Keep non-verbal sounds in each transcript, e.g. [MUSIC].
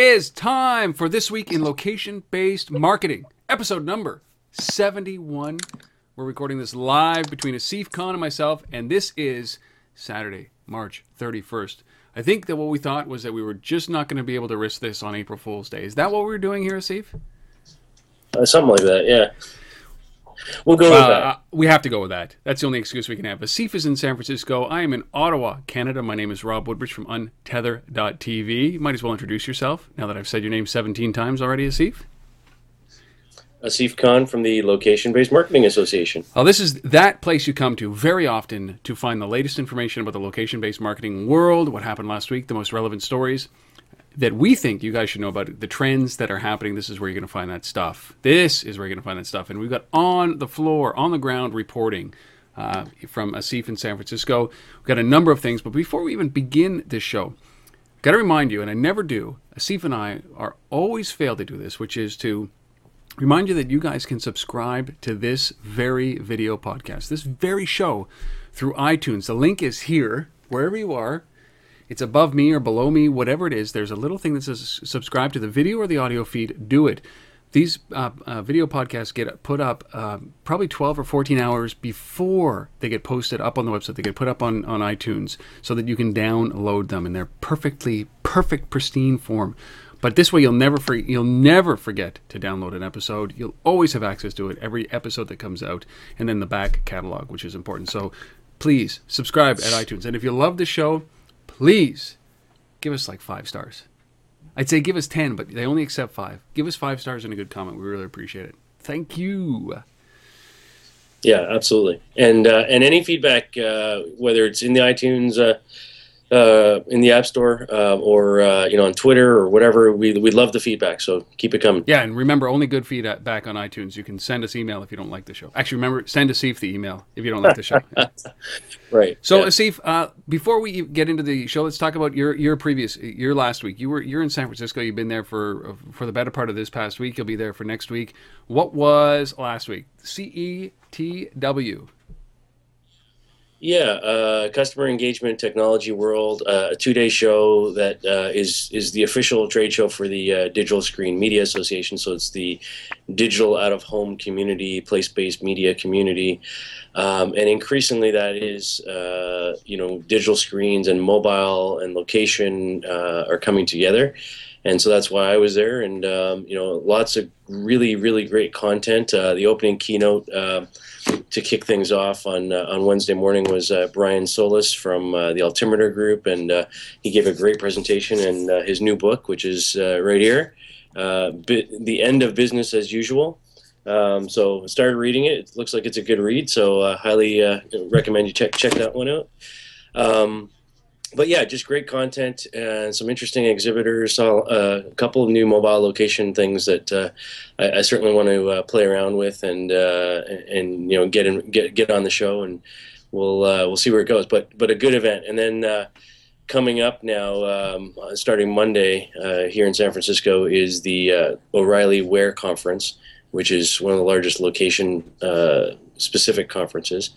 Is time for This Week in Location Based Marketing, episode number 71. We're recording this live between Asif Khan and myself, and this is Saturday, March 31st. I think that what we thought was that we were just not going to be able to risk this on April Fool's Day. Is that what we were doing here, Asif? Uh, something like that, yeah. We'll go with that. uh, we have to go with that. That's the only excuse we can have. Asif is in San Francisco. I am in Ottawa, Canada. My name is Rob Woodbridge from Untether.tv. You might as well introduce yourself now that I've said your name 17 times already, Asif. Asif Khan from the Location Based Marketing Association. Well, this is that place you come to very often to find the latest information about the location based marketing world, what happened last week, the most relevant stories that we think you guys should know about, the trends that are happening. This is where you're going to find that stuff. This is where you're going to find that stuff. And we've got on the floor, on the ground reporting uh, from Asif in San Francisco. We've got a number of things. But before we even begin this show, got to remind you, and I never do, Asif and I are always fail to do this, which is to remind you that you guys can subscribe to this very video podcast, this very show through iTunes. The link is here, wherever you are. It's above me or below me, whatever it is. There's a little thing that says subscribe to the video or the audio feed. Do it. These uh, uh, video podcasts get put up uh, probably 12 or 14 hours before they get posted up on the website. They get put up on, on iTunes so that you can download them in their perfectly, perfect, pristine form. But this way, you'll never for, you'll never forget to download an episode. You'll always have access to it every episode that comes out, and then the back catalog, which is important. So, please subscribe at iTunes. And if you love the show, please give us like five stars. I'd say give us ten, but they only accept five. Give us five stars and a good comment. We really appreciate it. Thank you. Yeah, absolutely. And uh, and any feedback, uh, whether it's in the iTunes, uh, in the App Store, uh, or uh, you know on Twitter or whatever, we we love the feedback. So keep it coming. Yeah, and remember, only good feedback on iTunes. You can send us email if you don't like the show. Actually, remember, send Asif the email if you don't like the show. [LAUGHS] Right. So, yeah. Asif, uh, before we get into the show, let's talk about your your previous your last week. You were you're in San Francisco. You've been there for for the better part of this past week. You'll be there for next week. What was last week? CETW. Yeah, uh, customer engagement technology world, uh, a two-day show that uh, is is the official trade show for the uh, Digital Screen Media Association. So it's the digital out-of-home community, place-based media community, um, and increasingly that is uh, you know digital screens and mobile and location uh, are coming together. And so that's why I was there, and um, you know, lots of really, really great content. Uh, the opening keynote uh, to kick things off on uh, on Wednesday morning was uh, Brian Solis from uh, the Altimeter Group, and uh, he gave a great presentation and uh, his new book, which is uh, right here, "The End of Business as Usual." Um, so I started reading it. It looks like it's a good read, so highly recommend you check check that one out. Um, but yeah, just great content and some interesting exhibitors. Saw uh, a couple of new mobile location things that uh, I, I certainly want to uh, play around with and uh, and you know get in, get get on the show and we'll uh, we'll see where it goes. But but a good event. And then coming up now, um, starting Monday here in San Francisco, is the O'Reilly Where Conference, which is one of the largest location specific conferences.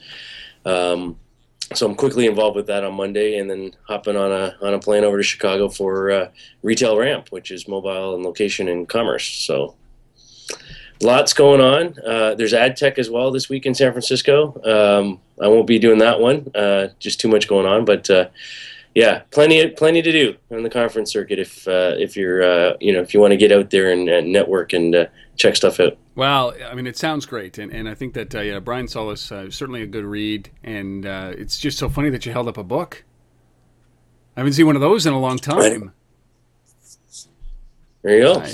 Um, so I'm quickly involved with that on Monday, and then hopping on a on a plane over to Chicago for uh, Retail Ramp, which is mobile and location and commerce. So lots going on. Uh, there's ad tech as well this week in San Francisco. Um, I won't be doing that one. Uh, just too much going on, but uh, yeah, plenty plenty to do on the conference circuit if uh, if you're uh, you know if you want to get out there and, network and uh, check stuff out. Well, I mean, it sounds great, and, and I think that uh, yeah, Brian Solis uh, certainly a good read, and uh, it's just so funny that you held up a book. I haven't seen one of those in a long time. There you go.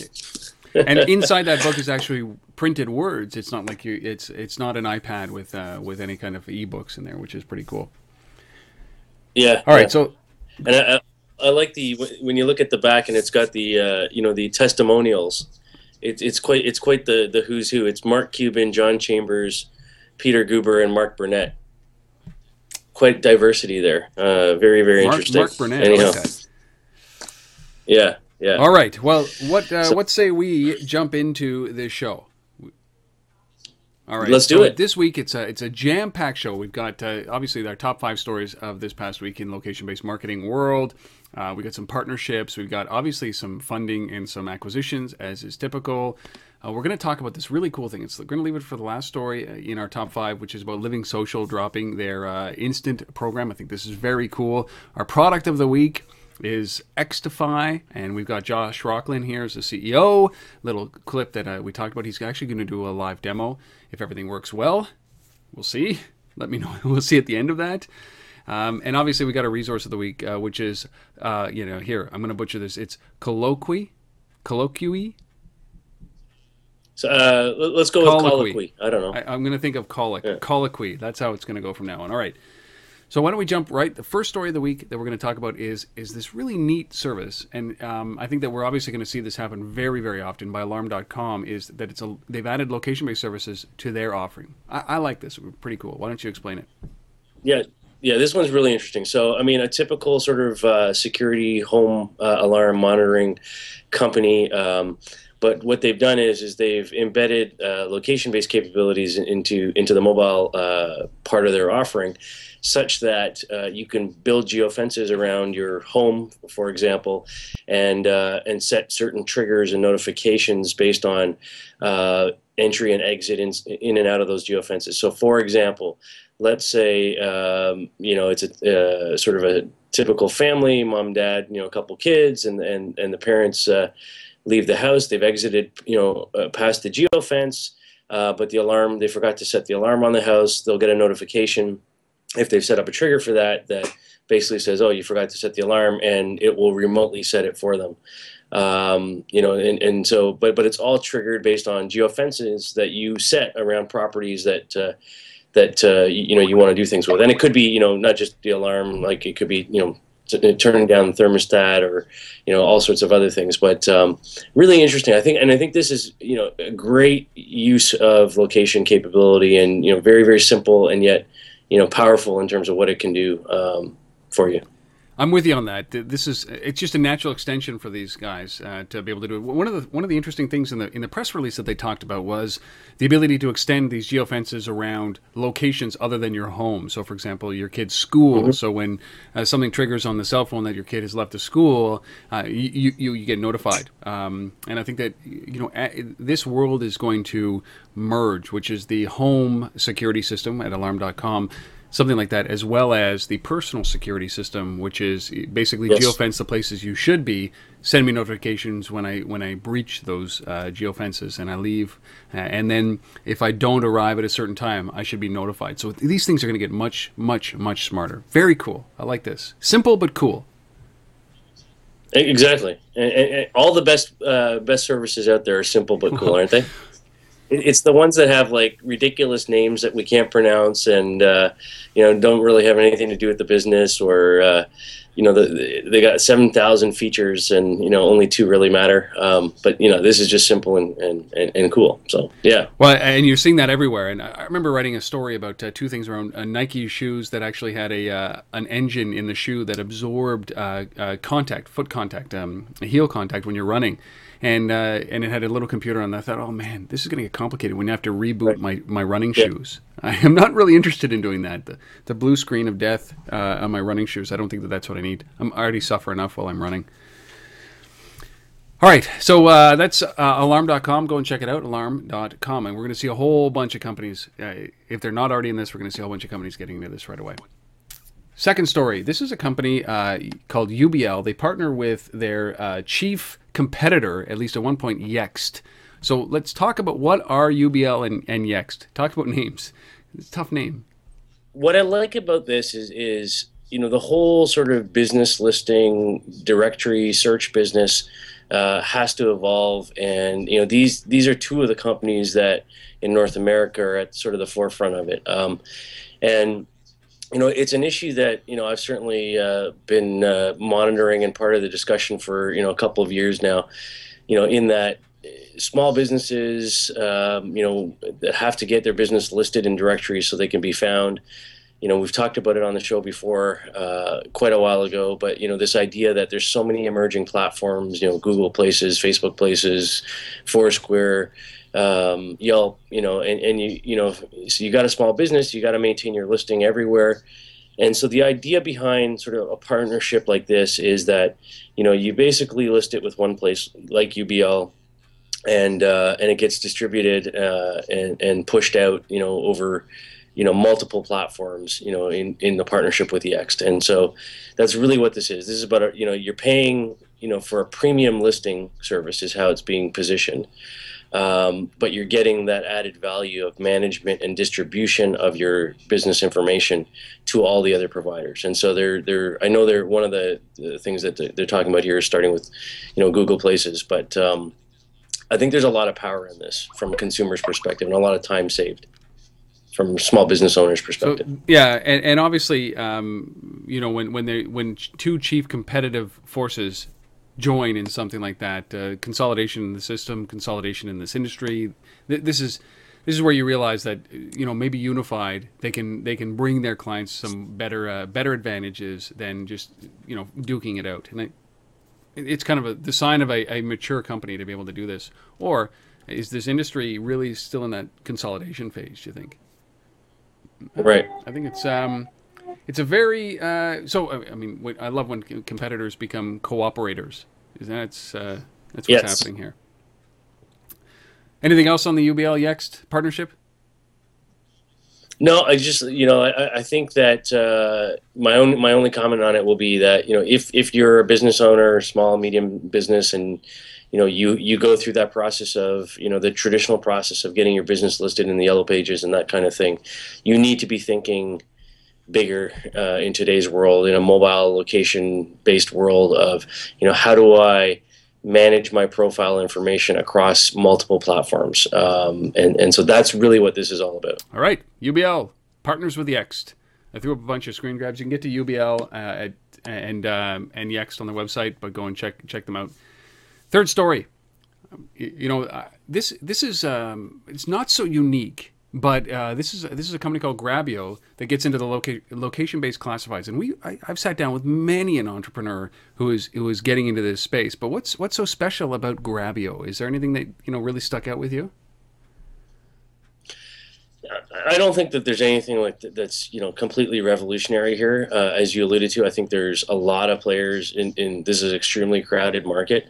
And inside that book is actually printed words. It's not like you. It's it's not an iPad with uh, with any kind of ebooks in there, which is pretty cool. Yeah. All right, yeah. so And I, I, I like the when you look at the back and it's got the uh, you know the testimonials. It's it's quite it's quite the the who's who. It's Mark Cuban, John Chambers, Peter Guber, and Mark Burnett. Quite diversity there. Uh, very very Mark, interesting. Mark Burnett. Anyhow, like that. yeah yeah. All right. Well, what uh, So- what say we jump into this show? All right, let's do so it. This week it's a it's a jam packed show. We've got uh, obviously our top five stories of this past week in location based marketing world. Uh, we got some partnerships. We've got obviously some funding and some acquisitions, as is typical. Uh, we're going to talk about this really cool thing. It's going to leave it for the last story uh, in our top five, which is about Living Social dropping their uh, instant program. I think this is very cool. Our product of the week is Xtify, and we've got Josh Rocklin here as the CEO. Little clip that uh, we talked about. He's actually going to do a live demo if everything works well. We'll see. Let me know. [LAUGHS] we'll see at the end of that. Um, and obviously, we got a resource of the week, uh, which is, uh, you know, here I'm going to butcher this. It's colloquy, colloquy. So, uh, let's go with colloquy. I don't know. I, am going to think of colloquy. Yeah. Colloquy. That's how it's going to go from now on. All right. So why don't we jump right? The first story of the week that we're going to talk about is is this really neat service, and um, I think that we're obviously going to see this happen very very often by Alarm.com. Is that it's a they've added location based services to their offering. I, I like this. Pretty cool. Why don't you explain it? Yeah, yeah, this one's really interesting. So, I mean, a typical sort of uh, security home uh, alarm monitoring company. Um, but what they've done is is they've embedded uh, location-based capabilities into into the mobile uh, part of their offering, such that uh, you can build geofences around your home, for example, and uh, and set certain triggers and notifications based on uh, entry and exit in, in and out of those geofences. So, for example, let's say um, you know it's a uh, sort of a typical family, mom, dad, you know, a couple kids, and and and the parents leave the house. They've exited, you know, uh, past the geofence, uh, but the alarm, they forgot to set the alarm on the house. They'll get a notification if they've set up a trigger for that that basically says, oh, you forgot to set the alarm, and it will remotely set it for them. Um, you know, and, and so, but but it's all triggered based on geofences that you set around properties that. Uh, that uh, you know you want to do things with, and it could be you know not just the alarm, like it could be you know turning down the thermostat or you know all sorts of other things. But um, really interesting. I think and i think this is you know a great use of location capability and you know very very simple and yet you know powerful in terms of what it can do um, for you I'm with you on that. This is it's just a natural extension for these guys uh, to be able to do it. One of the one of the interesting things in the in the press release that they talked about was the ability to extend these geofences around locations other than your home. So, for example, your kid's school. Mm-hmm. So when uh, something triggers on the cell phone that your kid has left the school, uh, you, you, you get notified. Um, and I think that you know this world is going to merge, which is the home security system at Alarm.com something like that, as well as the personal security system, which is basically yes. geofence the places you should be. Send me notifications when I when I breach those uh, geofences and I leave, uh, and then if I don't arrive at a certain time, I should be notified. So these things are going to get much much much smarter. Very cool. I like this. Simple but cool. Exactly, and, and all the best uh, best services out there are simple but cool, [LAUGHS] aren't they? It's the ones that have like ridiculous names that we can't pronounce and uh, you know don't really have anything to do with the business or uh, you know the, they got 7000 features and you know only two really matter. Um, but you know this is just simple and, and, and, and, cool. So yeah. Well and you're seeing that everywhere. And i remember writing a story about uh, two things around uh, nike shoes that actually had a uh, an engine in the shoe that absorbed uh, contact foot contact um, heel contact when you're running and uh, and it had a little computer on. that. I thought, oh man, this is going to get complicated when you have to reboot right. my, my running yeah. shoes. I am not really interested in doing that. The, the blue screen of death uh, on my running shoes. I don't think that that's what I need. I'm already suffer enough while I'm running. All right, so uh, that's uh, alarm.com. Go and check it out, alarm.com. And we're going to see a whole bunch of companies. Uh, if they're not already in this, we're going to see a whole bunch of companies getting into this right away. Second story. This is a company uh, called UBL. They partner with their uh, chief competitor, at least at one point, Yext. So let's talk about what are UBL and, and Yext. Talk about [LAUGHS] names. It's a tough name. What I like about this is is you know the whole sort of business listing directory search business uh, has to evolve, and you know these these are two of the companies that in North America are at sort of the forefront of it. Um, and you know, it's an issue that you know I've certainly uh, been uh, monitoring and part of the discussion for you know a couple of years now. You know, in that uh, small businesses, um, you know, that have to get their business listed in directories so they can be found. you know we've talked about it on the show before uh, quite a while ago but you know this idea that there's so many emerging platforms you know google places facebook places foursquare um, yelp you know and, and you you know so you got a small business you got to maintain your listing everywhere. And so the idea behind sort of a partnership like this is that you know you basically list it with one place like ubl and uh, and it gets distributed uh, and and pushed out you know over you know multiple platforms you know in in the partnership with Yext and so that's really what this is. This is about a, you know you're paying you know for a premium listing service is how it's being positioned um, but you're getting that added value of management and distribution of your business information to all the other providers and so they're they're I know they're one of the, the things that they're talking about here is starting with you know Google Places but um, I think there's a lot of power in this from a consumer's perspective and a lot of time saved from small business owners' perspective. So, yeah, and, and obviously, um, you know, when when they when two chief competitive forces join in something like that, uh, consolidation in the system, consolidation in this industry, th- this is this is where you realize that you know maybe unified they can they can bring their clients some better uh, better advantages than just you know duking it out. And I, it's kind of a, the sign of a, a mature company to be able to do this. Or is this industry really still in that consolidation phase do you think? Right. I think it's um, it's a very uh, so. I mean, I love when competitors become cooperators. Is that's uh, that's what's yes. happening here. Anything else on the UBL Yext partnership? No, I just you know I, I think that uh, my own my only comment on it will be that you know if if you're a business owner, small medium business, and you know you you go through that process of you know the traditional process of getting your business listed in the yellow pages and that kind of thing you need to be thinking bigger uh, in today's world in a mobile location based world of you know how do i manage my profile information across multiple platforms? Um, and and so that's really what this is all about. All right. Ubl partners with yext. I threw up a bunch of screen grabs. You can get to ubl uh, at, and um, and yext on the website but go and check check them out. Third story. You know, uh, this this is um, it's not so unique, but uh, this is this is a company called Grabio that gets into the loca- location-based classifieds, and we I, have sat down with many an entrepreneur who is who is getting into this space. But what's what's so special about Grabio? Is there anything that you know really stuck out with you? I don't think that there's anything like that's you know completely revolutionary here. Uh, as you alluded to, I think there's a lot of players in, in this is extremely crowded market.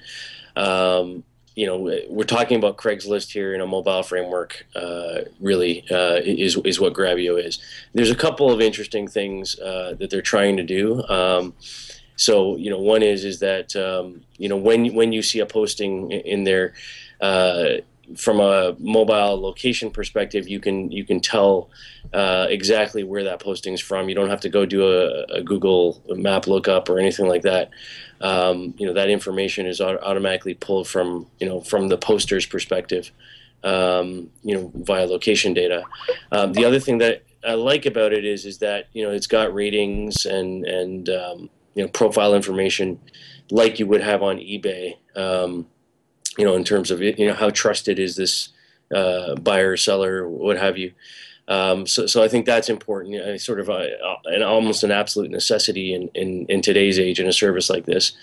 Um, you know, we're talking about Craigslist here in a mobile framework. Uh, really, uh, is is what Grabio is. There's a couple of interesting things uh, that they're trying to do. Um, so, you know, one is is that um, you know when when you see a posting in there uh, from a mobile location perspective, you can you can tell uh, exactly where that posting is from. You don't have to go do a, a Google Map lookup or anything like that. Um, you know that information is automatically pulled from you know from the poster's perspective. Um, you know via location data. Um, the other thing that I like about it is is that you know it's got ratings and and um, you know profile information like you would have on eBay um, you know, in terms of you know how trusted is this uh, buyer, seller, what have you. Um, so, so I think that's important. Know, sort of a, an almost an absolute necessity in, in, in today's age in a service like this.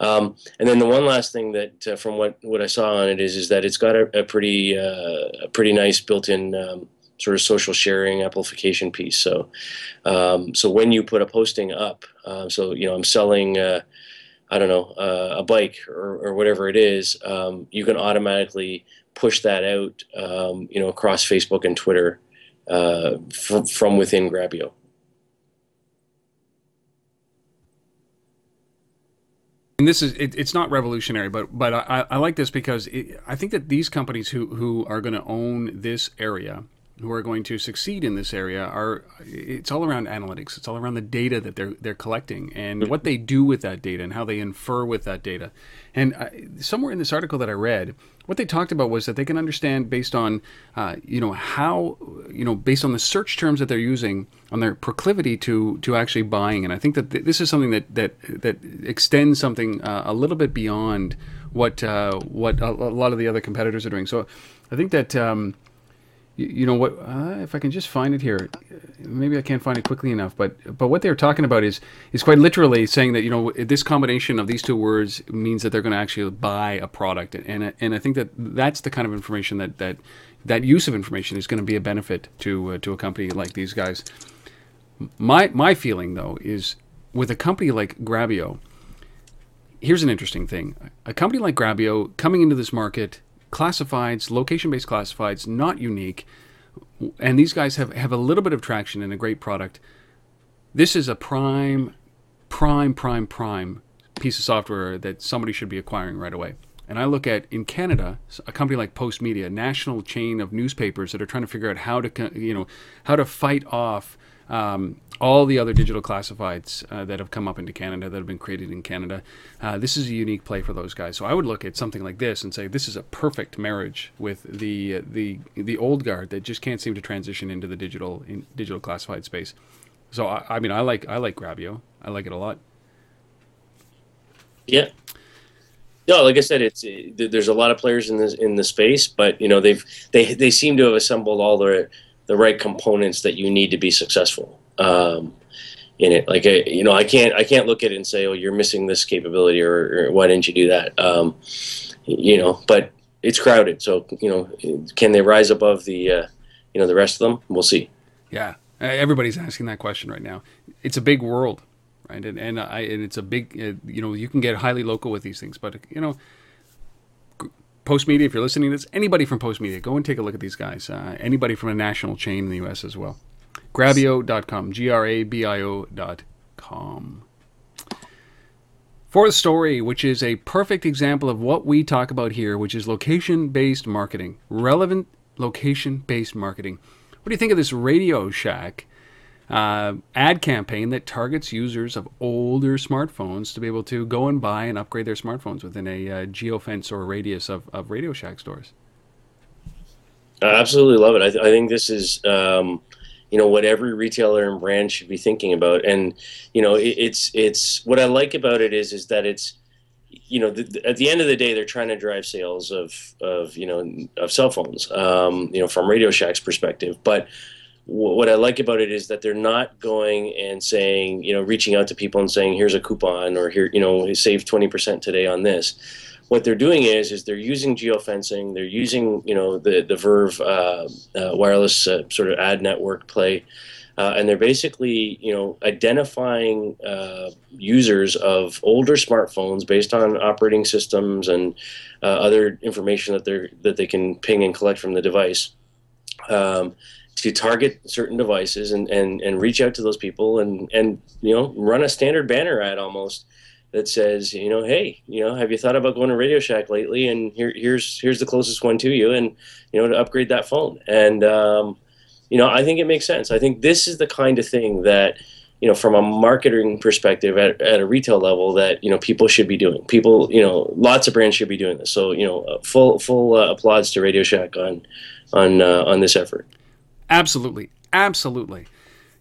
Um, and then the one last thing that, uh, from what, what I saw on it, is is that it's got a, a pretty uh, a pretty nice built-in um, sort of social sharing amplification piece. So, um, so when you put a posting up, uh, so you know I'm selling uh, I don't know, uh, a bike or, or whatever it is, um, you can automatically push that out, um, you know, across Facebook and Twitter uh, f- from within Grabio. And this is it, it's not revolutionary, but but I, I like this because it, I think that these companies who who are going to own this area who are going to succeed in this area are it's all around analytics. It's all around the data that they're they're collecting and what they do with that data and how they infer with that data. And I, somewhere in this article that I read what they talked about was that they can understand based on uh, you know how you know based on the search terms that they're using on their proclivity to to actually buying. And I think that th- this is something that that that extends something uh, a little bit beyond what uh, what a, a, lot of the other competitors are doing. So I think that um, you, you know what? Uh, if I can just find it here, maybe I can't find it quickly enough. But but what they're talking about is is quite literally saying that you know this combination of these two words means that they're going to actually buy a product, and and I think that that's the kind of information that that that use of information is going to be a benefit to uh, to a company like these guys. My my feeling though is with a company like Grabio. Here's an interesting thing: a company like Grabio coming into this market classifieds, location based classifieds, not unique. And these guys have, have a little bit of traction and a great product. This is a prime, prime, prime, prime piece of software that somebody should be acquiring right away. And I look at in Canada, a company like Postmedia, a national chain of newspapers that are trying to figure out how to, you know, how to fight off um, all the other digital classifieds uh, that have come up into Canada that have been created in Canada. Uh, this is a unique play for those guys. So I would look at something like this and say this is a perfect marriage with the uh, the the old guard that just can't seem to transition into the digital in digital classified space. So I, I mean I like I like Grabio. I like it a lot. Yeah. No, like I said, it's there's a lot of players in this in the space, but you know they've they they seem to have assembled all the the right components that you need to be successful um, in it. Like, I, you know, I can't I can't look at it and say, oh, you're missing this capability, or, or why didn't you do that? Um, you know, but it's crowded, so you know, can they rise above the uh, you know the rest of them? We'll see. Yeah, everybody's asking that question right now. It's a big world, right? And and I and it's a big uh, you know you can get highly local with these things, but you know Postmedia, if you're listening to this, anybody from Postmedia, go and take a look at these guys. Uh, anybody from a national chain in the U.S. as well. Grabio.com, G R A B I O.com. For the story, which is a perfect example of what we talk about here, which is location based marketing, relevant location based marketing. What do you think of this Radio Shack uh, ad campaign that targets users of older smartphones to be able to go and buy and upgrade their smartphones within a uh, geofence or radius of, of Radio Shack stores. I absolutely love it. I, th- I think this is, um, you know, what every retailer and brand should be thinking about. And you know, it, it's it's what I like about it is is that it's, you know, the, at the end of the day, they're trying to drive sales of of you know of cell phones, um, you know, from Radio Shack's perspective, but what I like about it is that they're not going and saying, you know, reaching out to people and saying, here's a coupon or here, you know, save 20% today on this. What they're doing is, is they're using geofencing. They're using, you know, the the Verve uh, uh, wireless uh, sort of ad network play, uh, and they're basically, you know, identifying uh, users of older smartphones based on operating systems and uh, other information that they're that they can ping and collect from the device. Um, to target certain devices and, and, and reach out to those people and, and you know run a standard banner ad almost that says you know hey you know have you thought about going to Radio Shack lately? And here here's here's the closest one to you and you know to upgrade that phone. And um, you know I think it makes sense. I think this is the kind of thing that you know from a marketing perspective at, at a retail level that you know people should be doing. People you know lots of brands should be doing this. So you know full full uh, applause to Radio Shack on on uh, on this effort. Absolutely, absolutely.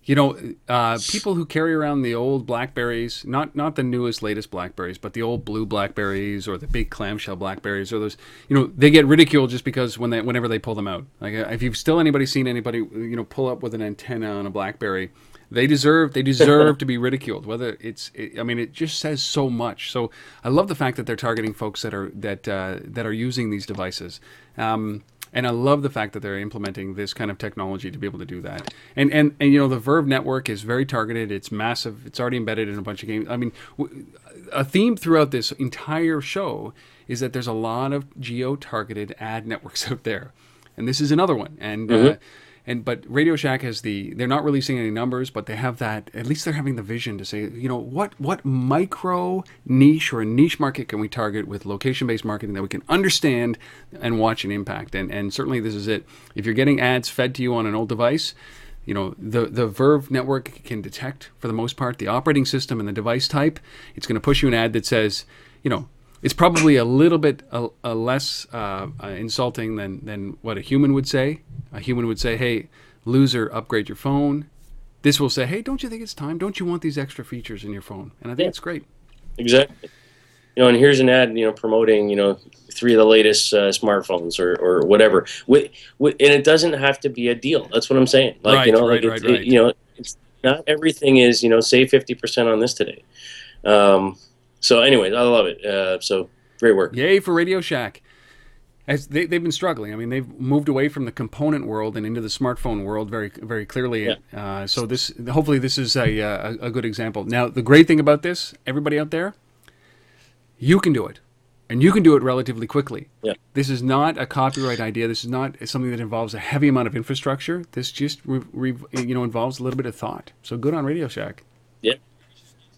You know, uh, people who carry around the old Blackberries, not not the newest, latest Blackberries, but the old blue Blackberries or the big clamshell Blackberries or those, you know, they get ridiculed just because when they whenever they pull them out. Like, if you've still anybody seen anybody, you know, pull up with an antenna on a Blackberry, they deserve they deserve [LAUGHS] to be ridiculed. Whether it's, it, I mean, it just says so much. So I love the fact that they're targeting folks that are that uh, that are using these devices. Um, and I love the fact that they're implementing this kind of technology to be able to do that. And and and you know the Verve network is very targeted. It's massive. It's already embedded in a bunch of games. I mean, a theme throughout this entire show is that there's a lot of geo-targeted ad networks [LAUGHS] out there, and this is another one. And uh, mm-hmm. uh, and but Radio Shack has the they're not releasing any numbers, but they have that at least they're having the vision to say, you know, what what micro niche or a niche market can we target with location based marketing that we can understand and watch and impact. And and certainly this is it. If you're getting ads fed to you on an old device, you know the the Verve network can detect for the most part the operating system and the device type. It's going to push you an ad that says, you know, it's probably a little bit a, a less uh, uh, insulting than, than what a human would say. A human would say, "Hey, loser, upgrade your phone." This will say, "Hey, don't you think it's time? Don't you want these extra features in your phone?" And I think yeah. it's great. Exactly. you know, and here's an ad, you know, promoting, you know, three of the latest uh, smartphones or, or whatever. With, with, and it doesn't have to be a deal. That's what I'm saying. Like, Right, you know, right, like, right, it's, it- right. you know, it's not everything is, you know, save 50% on this today. Um, so anyways, I love it. Uh, so great work. Yay for Radio Shack. As they, they've been struggling. I mean, they've moved away from the component world and into the smartphone world very, very clearly. Uh, so this, hopefully, this is a, uh, a a good example. Now, the great thing about this, everybody out there, you can do it, and you can do it relatively quickly. Yeah. This is not a copyright idea. This is not something that involves a heavy amount of infrastructure. This just, re, re, you know, involves a little bit of thought. So good on Radio Shack.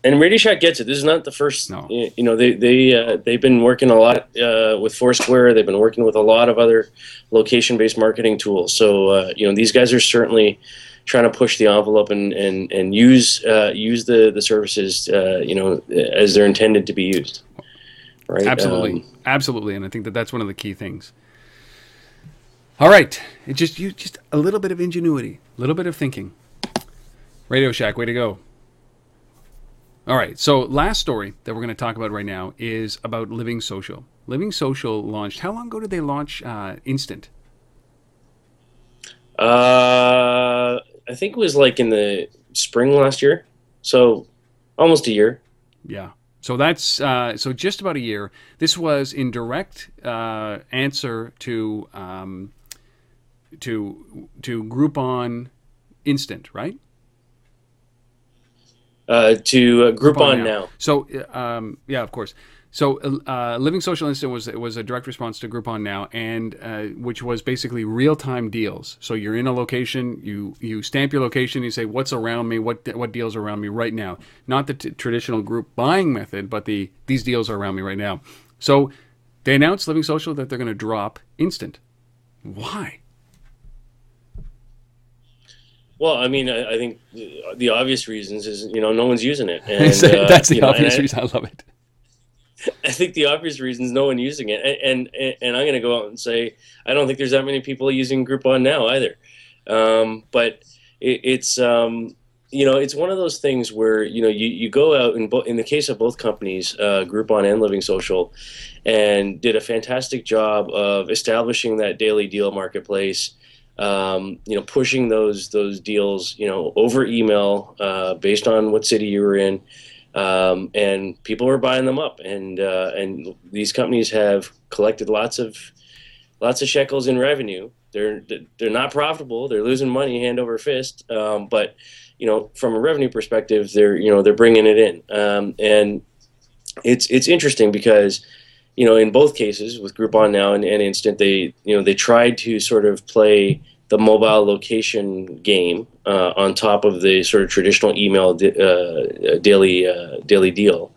And Radio Shack gets it. This is not the first. No. You know, they they uh, they've been working a lot uh, with Foursquare. They've been working with a lot of other location-based marketing tools. So uh, you know, these guys are certainly trying to push the envelope and and and use uh, use the the services uh, you know as they're intended to be used. Right. Absolutely, Um, absolutely, and I think that that's one of the key things. All right, it just you just a little bit of ingenuity, a little bit of thinking. Radio Shack, way to go! All right, so last story that we're going to talk about right now is about Living Social. Living Social launched. How long ago did they launch uh, Instant? uh, I think it was like in the spring last year, so almost a year. Yeah. So that's uh, so just about a year. This was in direct uh, answer to um, to to Groupon Instant, right? Uh, to uh, Groupon now. So uh, um, yeah, of course. So uh, Living Social Instant was was a direct response to Groupon Now, and uh, which was basically real time deals. So you're in a location, you you stamp your location, you say what's around me, what what deals are around me right now. Not the t- traditional group buying method, but the these deals are around me right now. So they announced Living Social that they're going to drop Instant. Why? Well, I mean, I, I think the, the obvious reasons is you know no one's using it. [LAUGHS] And, That's uh, the you know, obvious I, reason. I love it. [LAUGHS] I think the obvious reason is no one using it, and and, and I'm going to go out and say I don't think there's that many people using Groupon now either. Um, but it, it's um, you know it's one of those things where you know you, you go out in bo- in the case of both companies, uh, Groupon and Living Social, and did a fantastic job of establishing that daily deal marketplace. Um, you know, pushing those those deals, you know, over email uh, based on what city you were in um, and people were buying them up, and uh, and these companies have collected lots of lots of shekels in revenue. They're they're not profitable. They're losing money hand over fist. Um, but you know, from a revenue perspective, they're you know they're bringing it in, um, and it's it's interesting because you know in both cases with Groupon now and, and Instant, they you know they tried to sort of play the mobile location game uh, on top of the sort of traditional email di- uh, daily uh, daily deal.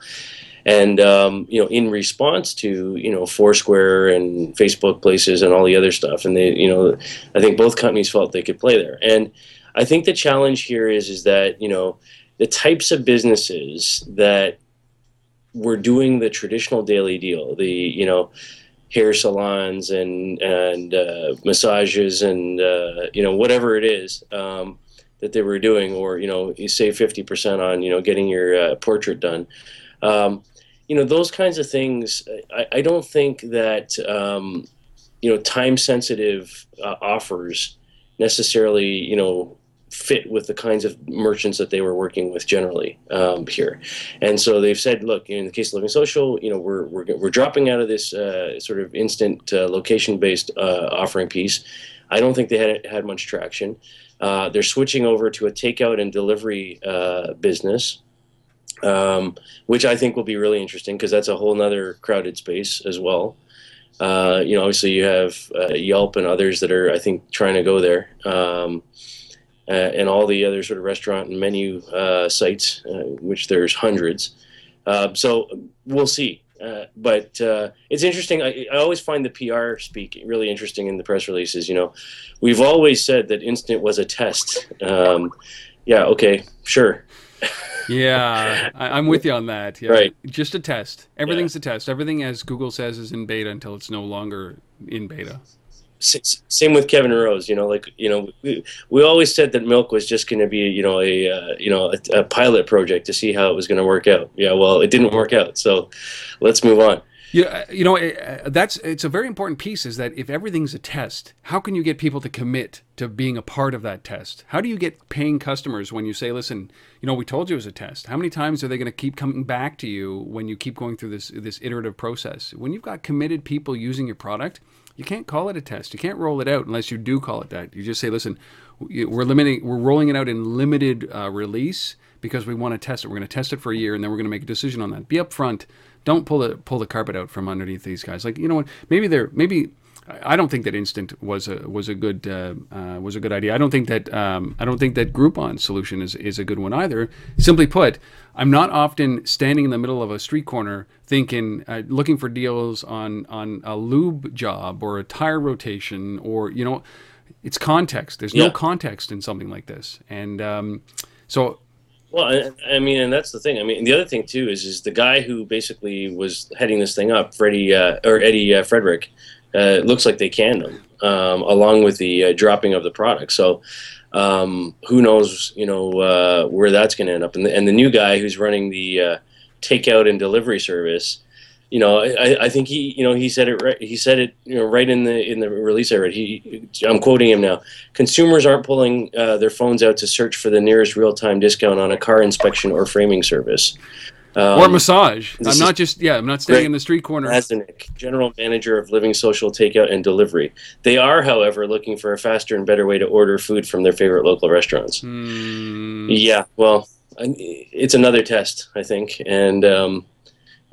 And um, you know, in response to you know Foursquare and Facebook Places and all the other stuff, and they you know, I think both companies felt they could play there. And I think the challenge here is is that you know the types of businesses that were doing the traditional daily deal, the you know hair salons and and uh, massages and uh, you know whatever it is um, that they were doing, or you know you save fifty percent on you know getting your uh, portrait done. Um, you know those kinds of things. I, I don't think that um, you know time sensitive uh, offers necessarily you know fit with the kinds of merchants that they were working with generally um, here. And so they've said, look, in the case of Living Social, you know, we're, we're, we're dropping out of this uh, sort of instant uh, location-based uh, offering piece. I don't think they had had much traction. Uh, they're switching over to a takeout and delivery uh, business, um, which I think will be really interesting because that's a whole nother crowded space as well. Uh, you know, obviously you have Yelp and others that are, I think, trying to go there. Um, and all the other sort of restaurant and menu uh, sites, uh, which there's hundreds. Uh, so we'll see. Uh, but uh, it's interesting. I, I always find the PR speak really interesting in the press releases. You know, we've always said that Instant was a test. Um, yeah, okay, sure. [LAUGHS] Yeah, I, I'm with you on that. Yeah. Right. Just a test. Everything's a test. Everything, as Google says, is in beta until it's no longer in beta. Same with Kevin Rose, you know, like you know, we, we always said that milk was just going to be, you know, a uh, you know a, a pilot project to see how it was going to work out. Yeah, well, it didn't work out, so let's move on. Yeah, you know uh, that's it's a very important piece. Is that if everything's a test, how can you get people to commit to being a part of that test? How do you get paying customers when you say, "Listen, you know, we told you it was a test." How many times are they going to keep coming back to you when you keep going through this this iterative process? When you've got committed people using your product, you can't call it a test. You can't roll it out unless you do call it that. You just say, "Listen, we're limiting, we're rolling it out in limited uh, release." Because we want to test it, we're going to test it for a year, and then we're going to make a decision on that. Be upfront don't pull the pull the carpet out from underneath these guys. Like you know what? Maybe they're maybe. I don't think that instant was a was a good uh, uh, was a good idea. I don't think that um, I don't think that Groupon solution is, is a good one either. Simply put, I'm not often standing in the middle of a street corner thinking uh, looking for deals on on a lube job or a tire rotation or you know, it's context. There's Yeah. no context in something like this, and um, so Well, I, I mean, and that's the thing. I mean, the other thing too is is the guy who basically was heading this thing up, Freddie uh, or Eddie uh, Frederick. Uh, it looks like they canned him, um, along with the uh, dropping of the product. So, um, who knows? You know uh, where that's going to end up. And the, and the new guy who's running the takeout and delivery service. You know, I, I think he, you know, he said it right. He said it, you know, right in the in the release I read. He, I'm quoting him now. Consumers aren't pulling uh, their phones out to search for the nearest real-time discount on a car inspection or framing service. Um, or massage. I'm not just yeah. I'm not staying Right. in the street corner. Azanik, general manager of Living Social Takeout and Delivery. They are, however, looking for a faster and better way to order food from their favorite local restaurants. Hmm. Yeah, well, it's another test, I think, and um,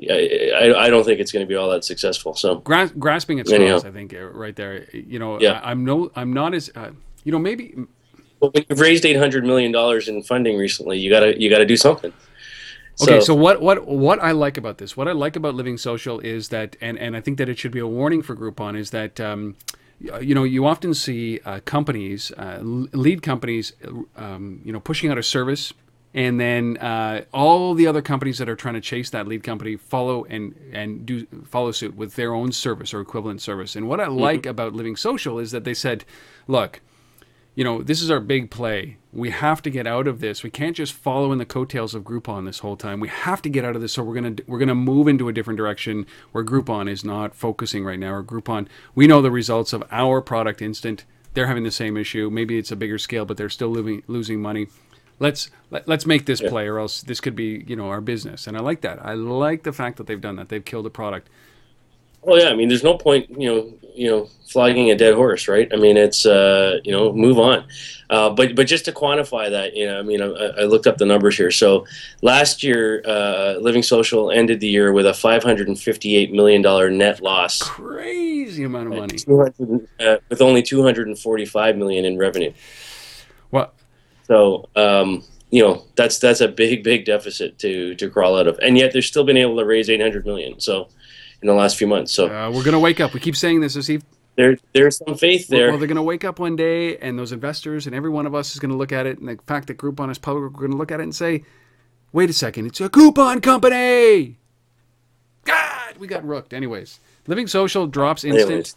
I, I- don't think it's going to be all that successful. So, Gra- grasping at Anyhow. straws. I think uh, right there. You know, Yeah. I, I'm no. I'm not as. Uh, you know, maybe but when you've raised eight hundred million dollars in funding recently, you gotta you gotta do something. Okay, so, what what what I like about this, what I like about Living Social is that, and and I think that it should be a warning for Groupon is that. Um, you know, you often see uh, companies, uh, lead companies, um, you know, pushing out a service, and then uh, all the other companies that are trying to chase that lead company follow and and do follow suit with their own service or equivalent service. And what I like about Living Social is that they said, look, you know, this is our big play. We have to get out of this. We can't just follow in the coattails of Groupon this whole time. We have to get out of this. So we're gonna we're gonna move into a different direction where Groupon is not focusing right now. Or Groupon, we know the results of our product Instant. They're having the same issue. Maybe it's a bigger scale, but they're still losing losing money. Let's let, let's make this play, or else this could be you know our business. And I like that. I like the fact that they've done that. They've killed a product. Well, yeah, I mean, there's no point, you know, you know, flogging a dead horse, right? I mean, it's, uh, you know, move on. Uh, but but just to quantify that, you know, I mean, I, I looked up the numbers here. So last year, uh, Living Social ended the year with a 558 million dollar net loss, Crazy amount of money. uh, with only 245 million in revenue. Well, So, um, you know, that's that's a big big deficit to to crawl out of, and yet they've still been able to raise 800 million. So in the last few months, so uh, we're gonna wake up. We keep saying this, Asif. there there's some faith there. Well, they're going to wake up one day, and those investors and every one of us is going to look at it, and the fact that Groupon is public, we're going to look at it and say, "Wait a second, it's a coupon company." God, we got rooked. Anyways, Living Social drops instant. Anyways.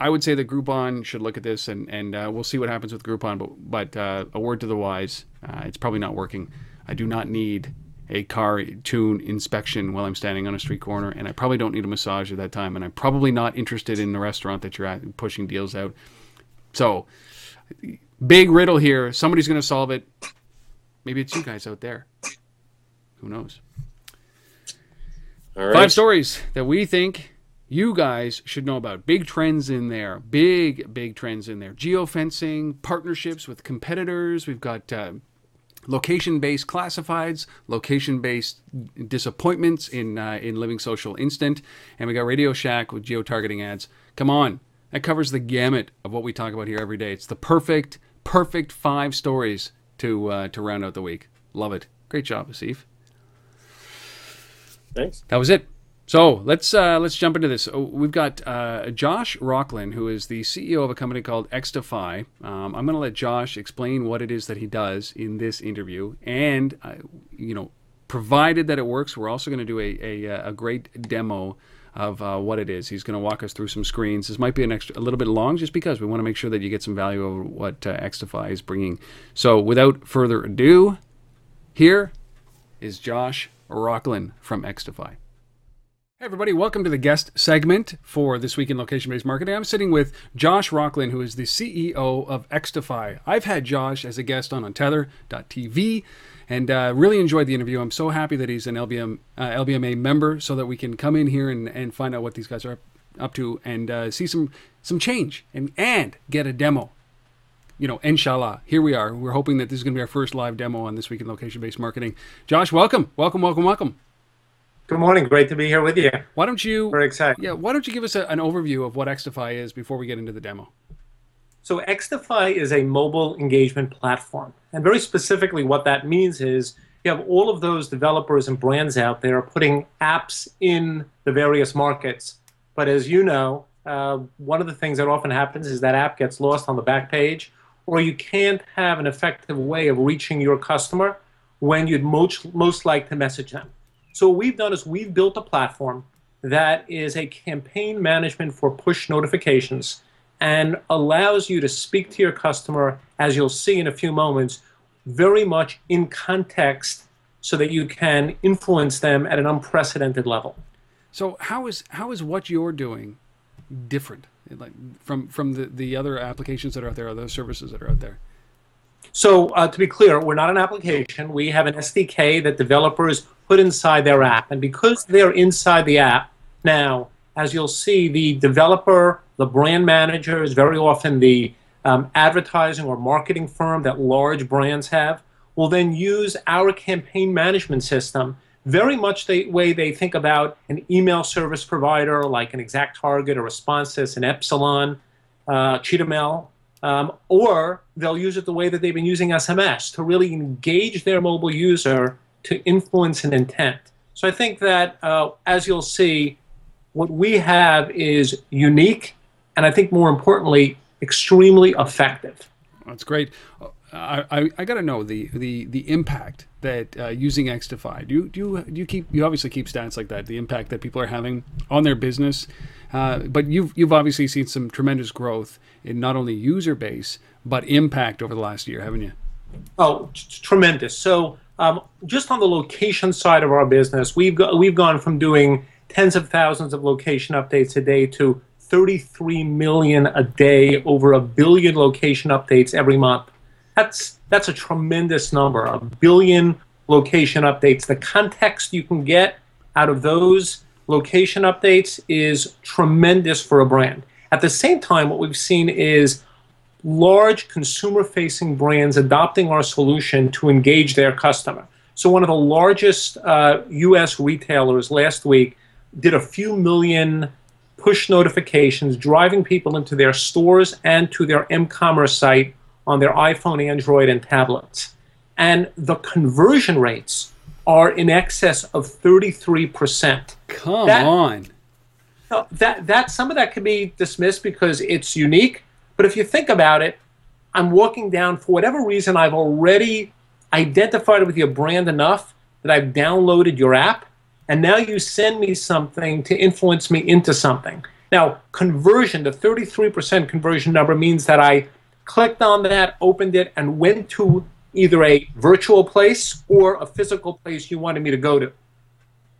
I would say that Groupon should look at this, and and uh, we'll see what happens with Groupon. But but uh, a word to the wise, uh, it's probably not working. I do not need a car tune inspection while I'm standing on a street corner, and I probably don't need a massage at that time, and I'm probably not interested in the restaurant that you're at pushing deals out. So, big riddle here. Somebody's going to solve it. Maybe it's you guys out there. Who knows? All right. Five stories that we think you guys should know about. Big trends in there. Big, big trends in there. Geofencing, partnerships with competitors. We've got uh, location based classifieds, location based disappointments in, uh, in Living Social Instant. And we got Radio Shack with geo targeting ads. Come on. That covers the gamut of what we talk about here every day. It's the perfect, perfect five stories to, uh, to round out the week. Love it. Great job, Asif. Thanks. That was it. So let's uh, let's jump into this. Oh, We've got uh, Josh Rocklin, who is the CEO of a company called Xtify. Um, I'm going to let Josh explain what it is that he does in this interview, and uh, you know, provided that it works, we're also going to do a, a a great demo of uh, what it is. He's going to walk us through some screens. This might be an extra, a little bit long, just because we want to make sure that you get some value of what uh, is bringing. So, without further ado, here is Josh Rocklin from Xtify. Hey everybody, welcome to the guest segment for This Week in Location-Based Marketing. I'm sitting with Josh Rocklin, who is the CEO of Xtify. I've had Josh as a guest on Untether.tv and uh, really enjoyed the interview. I'm so happy that he's an LBM, uh, LBMA member so that we can come in here and, and find out what these guys are up to and uh, see some, some change and, and get a demo you know, inshallah, here we are. We're hoping that this is going to be our first live demo on this week in location-based marketing. Josh, welcome, welcome, welcome, welcome. Good morning. Great to be here with you. Why don't you? Very excited. Yeah. Why don't you give us a, an overview of what Xtify is before we get into the demo? So Xtify is a mobile engagement platform, and very specifically, what that means is you have all of those developers and brands out there putting apps in the various markets. But as you know, uh, one of the things that often happens is that app gets lost on the back page, or you can't have an effective way of reaching your customer when you'd most most like to message them. So what we've done is we've built a platform that is a campaign management for push notifications and allows you to speak to your customer, as you'll see in a few moments, very much in context so that you can influence them at an unprecedented level. So how is how is what you're doing different like from from the, the other applications that are out there, other services that are out there? So uh, to be clear, we're not an application. We have an SDK that developers put inside their app. And because they're inside the app now, as you'll see, the developer, the brand manager is very often the um, advertising or marketing firm that large brands have, will then use our campaign management system very much the way they think about an email service provider like an ExactTarget or Responsys, an Epsilon, uh, Cheetah um, or they'll use it the way that they've been using SMS to really engage their mobile user to influence an intent. So I think that, uh, as you'll see, what we have is unique and I think more importantly, extremely effective. That's great. I, I, I got to know the, the, the impact that uh, using Xtify. Do you, do you do you keep you obviously keep stats like that? The impact that people are having on their business, uh, but you've you've obviously seen some tremendous growth in not only user base but impact over the last year, haven't you? Oh, tremendous! So um, just on the location side of our business, we've got, we've gone from doing tens of thousands of location updates a day to 33 million a day, over a billion location updates every month. That's that's a tremendous number. A billion location updates. The context you can get out of those location updates is tremendous for a brand. At the same time, what we've seen is large consumer facing brands adopting our solution to engage their customer. So, one of the largest uh, US retailers last week did a few million push notifications driving people into their stores and to their m commerce site on their iPhone, Android, and tablets. And the conversion rates are in excess of 33%. Come that, on. That, that, some of that can be dismissed because it's unique but if you think about it, I'm walking down for whatever reason, I've already identified with your brand enough that I've downloaded your app, and now you send me something to influence me into something. Now, conversion, the 33% conversion number means that I clicked on that, opened it, and went to either a virtual place or a physical place you wanted me to go to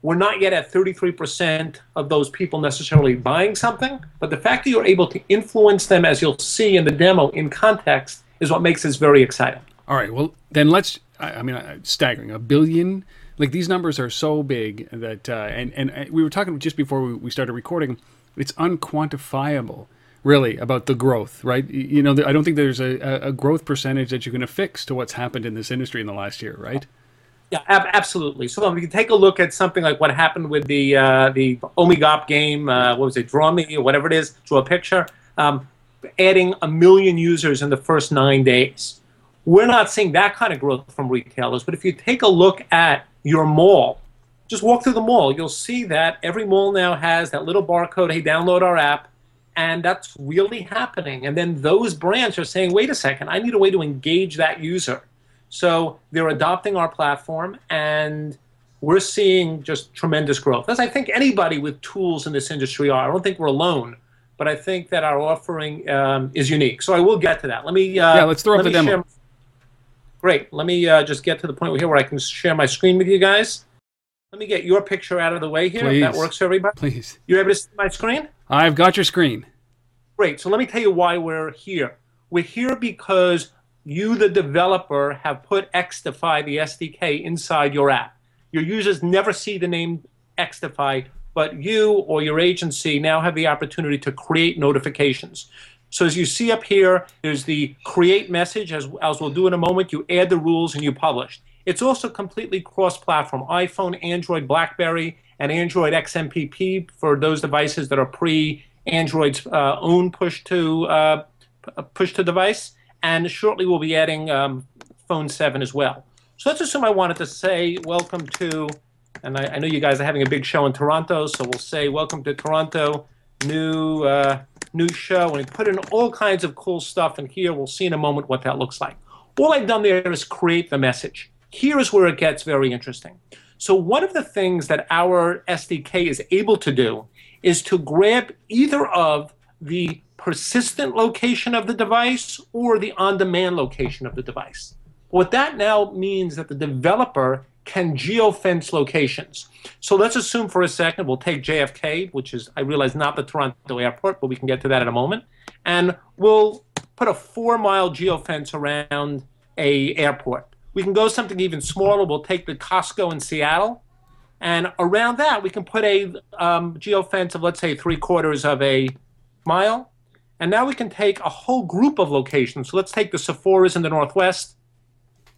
we're not yet at 33% of those people necessarily buying something, but the fact that you're able to influence them, as you'll see in the demo, in context, is what makes this very exciting. All right, well, then let's, I mean, staggering. A billion, like these numbers are so big that, uh, and, and uh, we were talking just before we started recording, it's unquantifiable really about the growth, right? You know, I don't think there's a, a growth percentage that you can affix to what's happened in this industry in the last year, right? Yeah, ab- absolutely. So if you take a look at something like what happened with the uh, the Omegle game, uh, what was it, Draw Me or whatever it is, Draw a Picture, um, adding a million users in the first nine days. We're not seeing that kind of growth from retailers, but if you take a look at your mall, just walk through the mall, you'll see that every mall now has that little barcode, hey, download our app, and that's really happening. And then those brands are saying, wait a second, I need a way to engage that user. So they're adopting our platform, and we're seeing just tremendous growth. As I think anybody with tools in this industry are. I don't think we're alone, but I think that our offering um, is unique. So I will get to that. Let me. Uh, yeah, let's throw up the demo. Share, great. Let me uh, just get to the point here where I can share my screen with you guys. Let me get your picture out of the way here. Please. If that works for everybody. Please. You're able to see my screen? I've got your screen. Great. So let me tell you why we're here. We're here because you, the developer, have put Xtify, the SDK, inside your app. Your users never see the name Xtify, but you or your agency now have the opportunity to create notifications. So as you see up here, there's the create message, as, as we'll do in a moment. You add the rules and you publish. It's also completely cross-platform, iPhone, Android, BlackBerry, and Android XMPP for those devices that are pre-Android's uh, own push to uh, push to device. And shortly we'll be adding um, Phone 7 as well. So let's assume I wanted to say welcome to, and I, I, know you guys are having a big show in Toronto, so we'll say welcome to Toronto, new uh, new show, and we put in all kinds of cool stuff in here. We'll see in a moment what that looks like. All I've done there is create the message. Here's where it gets very interesting. So one of the things that our SDK is able to do is to grab either of the persistent location of the device or the on-demand location of the device. What that now means that the developer can geofence locations. So let's assume for a second we'll take JFK, which is, I realize, not the Toronto airport, but we can get to that in a moment. And we'll put a four mile geofence around a airport. We can go something even smaller. We'll take the Costco in Seattle. And around that, we can put a um, geofence of, let's say, three quarters of a mile. And now we can take a whole group of locations. So let's take the Sephora's in the Northwest,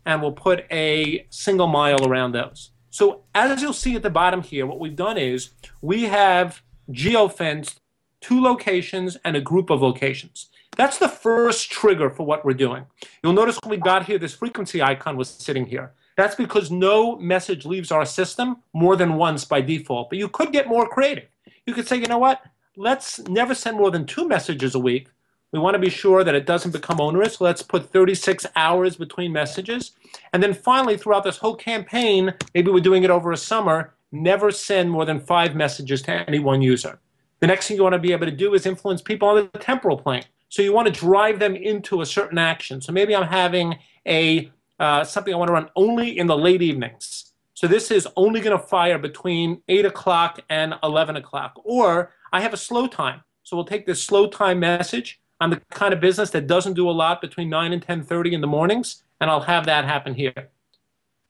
and we'll put a single mile around those. So as you'll see at the bottom here, what we've done is we have geofenced two locations and a group of locations. That's the first trigger for what we're doing. You'll notice when we got here, this frequency icon was sitting here. That's because no message leaves our system more than once by default. But you could get more creative. You could say, you know what? Let's never send more than two messages a week. We want to be sure that it doesn't become onerous. Let's put 36 hours between messages. And then finally, throughout this whole campaign, maybe we're doing it over a summer, never send more than five messages to any one user. The next thing you want to be able to do is influence people on the temporal plane. So you want to drive them into a certain action. So maybe I'm having a uh, something I want to run only in the late evenings. So this is only going to fire between 8 o'clock and 11 o'clock. Or I have a slow time. So we'll take this slow time message I'm the kind of business that doesn't do a lot between 9 and 10:30 in the mornings, and I'll have that happen here.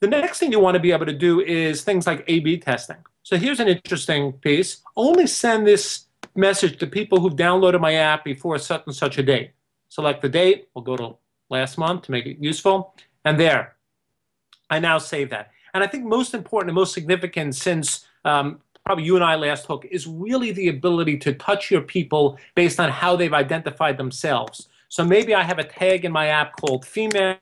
The next thing you want to be able to do is things like A/B testing. So here's an interesting piece. Only send this message to people who've downloaded my app before such and such a date. Select the date. We'll go to last month to make it useful. And there, I now save that. And I think most important and most significant since um, probably you and I last hook, is really the ability to touch your people based on how they've identified themselves. So maybe I have a tag in my app called female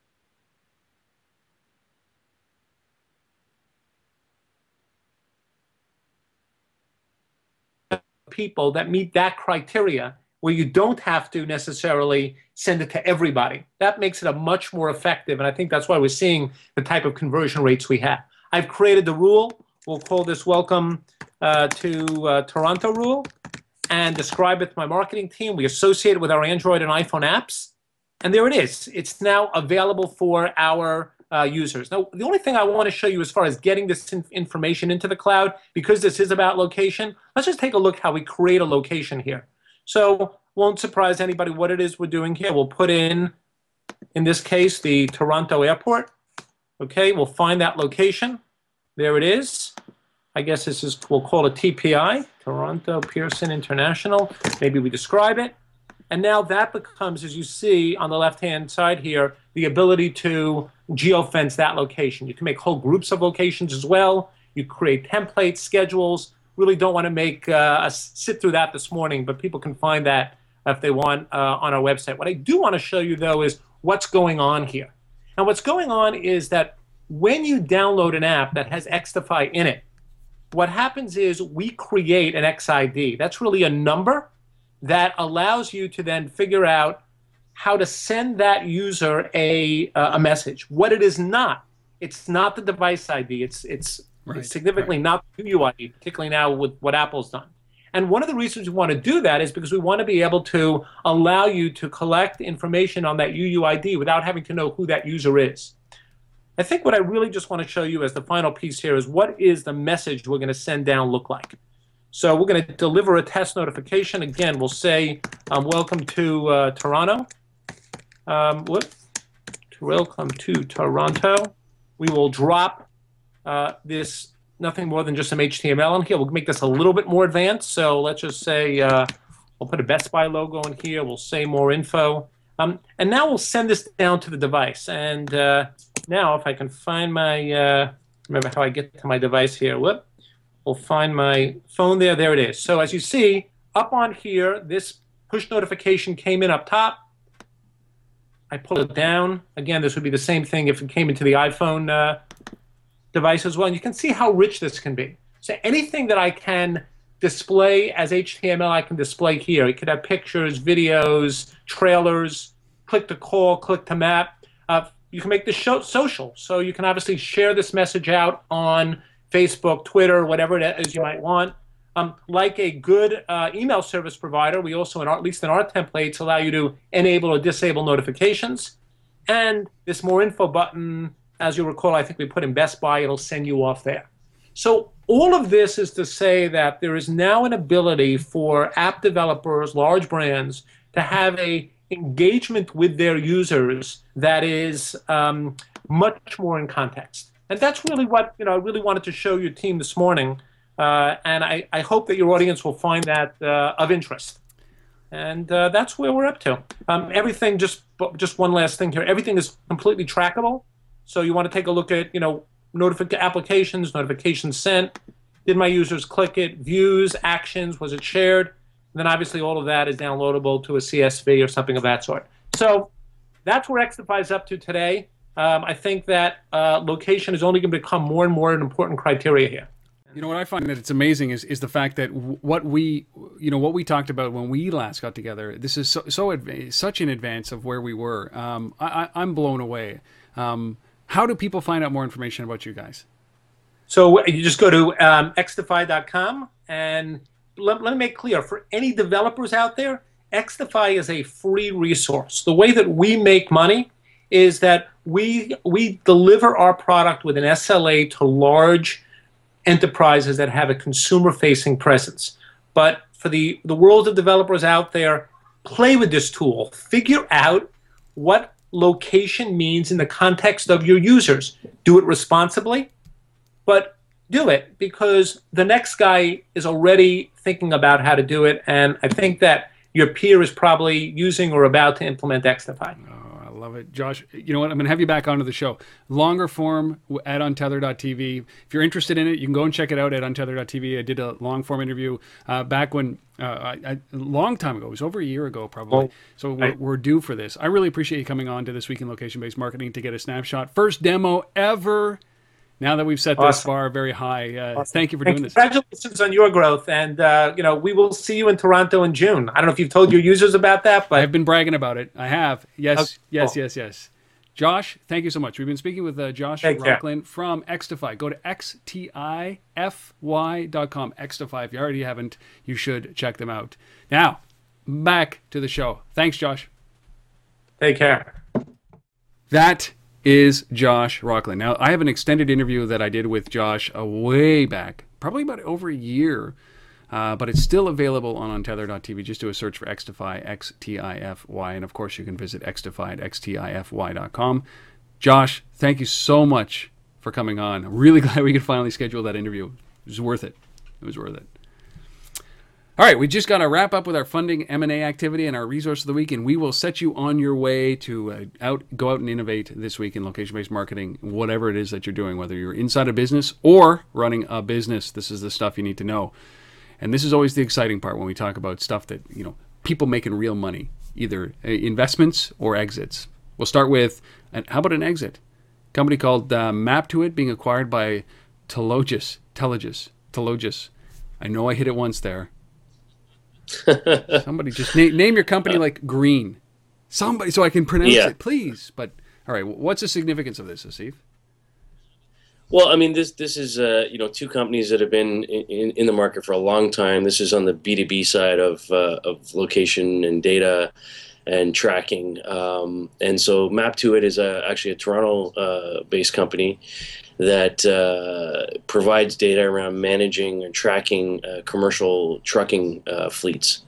people that meet that criteria where you don't have to necessarily send it to everybody. That makes it a much more effective, and I think that's why we're seeing the type of conversion rates we have. I've created the rule. We'll call this welcome uh, to uh, Toronto rule and describe it to my marketing team. We associate it with our Android and iPhone apps. And there it is. It's now available for our uh, users. Now, the only thing I want to show you as far as getting this in information into the cloud, because this is about location, let's just take a look how we create a location here. So won't surprise anybody what it is we're doing here. We'll put in, in this case, the Toronto airport. Okay, we'll find that location. There it is. I guess this is, we'll call it TPI, Toronto Pearson International. Maybe we describe it. And now that becomes, as you see on the left-hand side here, the ability to geofence that location. You can make whole groups of locations as well. You create templates, schedules. Really don't want to make uh, us sit through that this morning, but people can find that if they want uh, on our website. What I do want to show you, though, is what's going on here. And what's going on is that when you download an app that has Xtify in it, what happens is we create an XID. That's really a number that allows you to then figure out how to send that user a, uh, a message. What it is not, it's not the device ID. It's, it's Right, significantly right. not the UUID, particularly now with what Apple's done. And one of the reasons we want to do that is because we want to be able to allow you to collect information on that UUID without having to know who that user is. I think what I really just want to show you as the final piece here is what is the message we're going to send down look like. So we're going to deliver a test notification. Again, we'll say, um, welcome to uh, Toronto. Um, whoop, welcome to Toronto. We will drop uh, this nothing more than just some HTML in here. We'll make this a little bit more advanced. So let's just say uh, we'll put a Best Buy logo in here. We'll say more info. Um, and now we'll send this down to the device. And uh, now if I can find my, uh, remember how I get to my device here. Whoop. We'll find my phone there. There it is. So as you see, up on here, this push notification came in up top. I pull it down. Again, this would be the same thing if it came into the iPhone uh, device as well. And you can see how rich this can be. So anything that I can display as HTML, I can display here. It could have pictures, videos, trailers, click to call, click to map. Uh, you can make this show social. So you can obviously share this message out on Facebook, Twitter, whatever it is you might want. Um, like a good uh, email service provider, we also, in our, at least in our templates, allow you to enable or disable notifications. And this more info button as you recall, I think we put in Best Buy, it'll send you off there. So all of this is to say that there is now an ability for app developers, large brands, to have a engagement with their users that is um, much more in context. And that's really what you know. I really wanted to show your team this morning, uh, and I, I, hope that your audience will find that uh, of interest. And uh, that's where we're up to. Um, everything, just just one last thing here. Everything is completely trackable. So you want to take a look at, you know, notification applications, notifications sent. Did my users click it? Views, actions, was it shared? And then obviously all of that is downloadable to a CSV or something of that sort. So that's where Xtify is up to today. Um, I think that uh, location is only going to become more and more an important criteria here. You know what I find that it's amazing is is the fact that what we you know what we talked about when we last got together. This is so, so such in advance of where we were. Um, I, am blown away. Um, how do people find out more information about you guys? So you just go to um, xtify.com and let, let me make clear for any developers out there, Xtify is a free resource. The way that we make money is that we we deliver our product with an SLA to large enterprises that have a consumer facing presence. But for the, the world of developers out there, play with this tool. Figure out what location means in the context of your users. Do it responsibly, but do it because the next guy is already thinking about how to do it. And I think that your peer is probably using or about to implement Xtify. Oh, I love it. Josh, you know what? I'm going to have you back onto the show. Longer form at untether.tv. If you're interested in it, you can go and check it out at untether.tv. I did a long form interview uh, back when uh, I, a long time ago. It was over a year ago, probably. so we're, we're, due for this. I really appreciate you coming on to this week in location-based marketing to get a snapshot. First demo ever. Now that we've set awesome. this bar very high, uh, awesome. thank you for doing and this. Congratulations on your growth, and uh, you know we will see you in Toronto in June. I don't know if you've told your users about that, but I've been bragging about it. I have. Yes, okay. yes, yes, yes. Josh, thank you so much. We've been speaking with uh, Josh Take Rocklin from Xtify. Go to xtify.com. Xtify. If you already haven't, you should check them out. Now, back to the show. Thanks, Josh. Take care. That is Josh Rocklin. Now, I have an extended interview that I did with Josh a way back, probably about over a year uh, but it's still available on untether.tv. Just do a search for Xtify, X T I F Y. And of course, you can visit Xtify at xtify.com. Josh, thank you so much for coming on. I'm really [LAUGHS] glad we could finally schedule that interview. It was worth it. It was worth it. All right, we just got to wrap up with our funding M&A activity and our resource of the week, and we will set you on your way to uh, out go out and innovate this week in location-based marketing, whatever it is that you're doing, whether you're inside a business or running a business. This is the stuff you need to know. And this is always the exciting part when we talk about stuff that, you know, people making real money, either uh, investments or exits. We'll start with, and how about an exit? A company called uh, Maptuit being acquired by Telogis. Telogis. Telogis. I know I hit it once there. [LAUGHS] Somebody just na- name your company like Green. Somebody, so I can pronounce yeah. it, please. But all right, what's the significance of this, Asif? Well, I mean, this this is uh, you know two companies that have been in, in, the market for a long time. This is on the B two B side of uh, of location and data and tracking. Um, and so Maptuit is a, actually a Toronto uh, based company that uh, provides data around managing and tracking uh, commercial trucking uh, fleets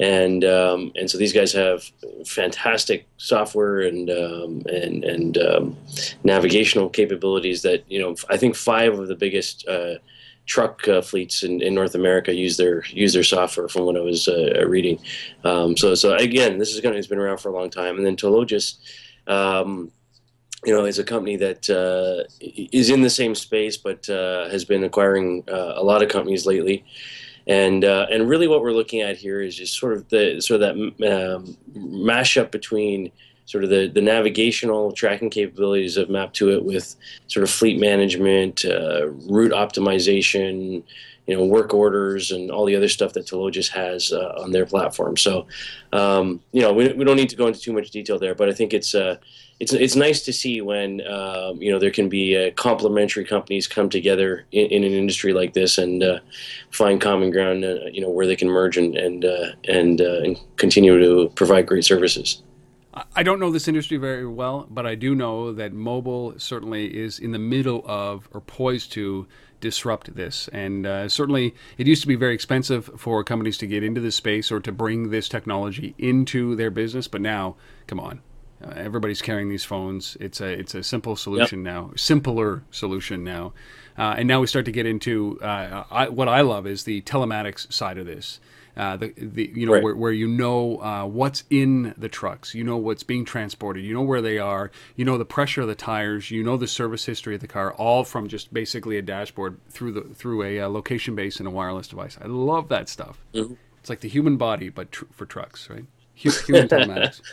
and um, and so these guys have fantastic software and um, and and um, navigational capabilities that you know I think five of the biggest uh, truck uh, fleets in, in North America use their use their software from what I was uh, reading. Um, so so again, this is going has been around for a long time, and then Telogis. Um, you know, is a company that uh, is in the same space, but uh, has been acquiring uh, a lot of companies lately. And uh, and really what we're looking at here is just sort of the sort of that um, mashup between sort of the, the navigational tracking capabilities of Maptuit with sort of fleet management, uh, route optimization, you know, work orders, and all the other stuff that Telogis has uh, on their platform. So, um, you know, we, we don't need to go into too much detail there, but I think it's uh, it's it's nice to see when um, you know there can be uh, complementary companies come together in, in, an industry like this and uh, find common ground. Uh, you know where they can merge and and uh, and, uh, and continue to provide great services. I don't know this industry very well, but I do know that mobile certainly is in the middle of or poised to disrupt this. And uh, certainly, it used to be very expensive for companies to get into this space or to bring this technology into their business. But now, come on, uh, everybody's carrying these phones. It's a it's a simple solution yep. now, simpler solution now, uh, and now we start to get into uh, I, what I love is the telematics side of this. Uh, the, the you know right. where, where you know uh, what's in the trucks, you know what's being transported, you know where they are, you know the pressure of the tires, you know the service history of the car, all from just basically a dashboard through the through a uh, location base and a wireless device. I love that stuff. Mm-hmm. It's like the human body, but tr- for trucks, right? Human telematics. [LAUGHS]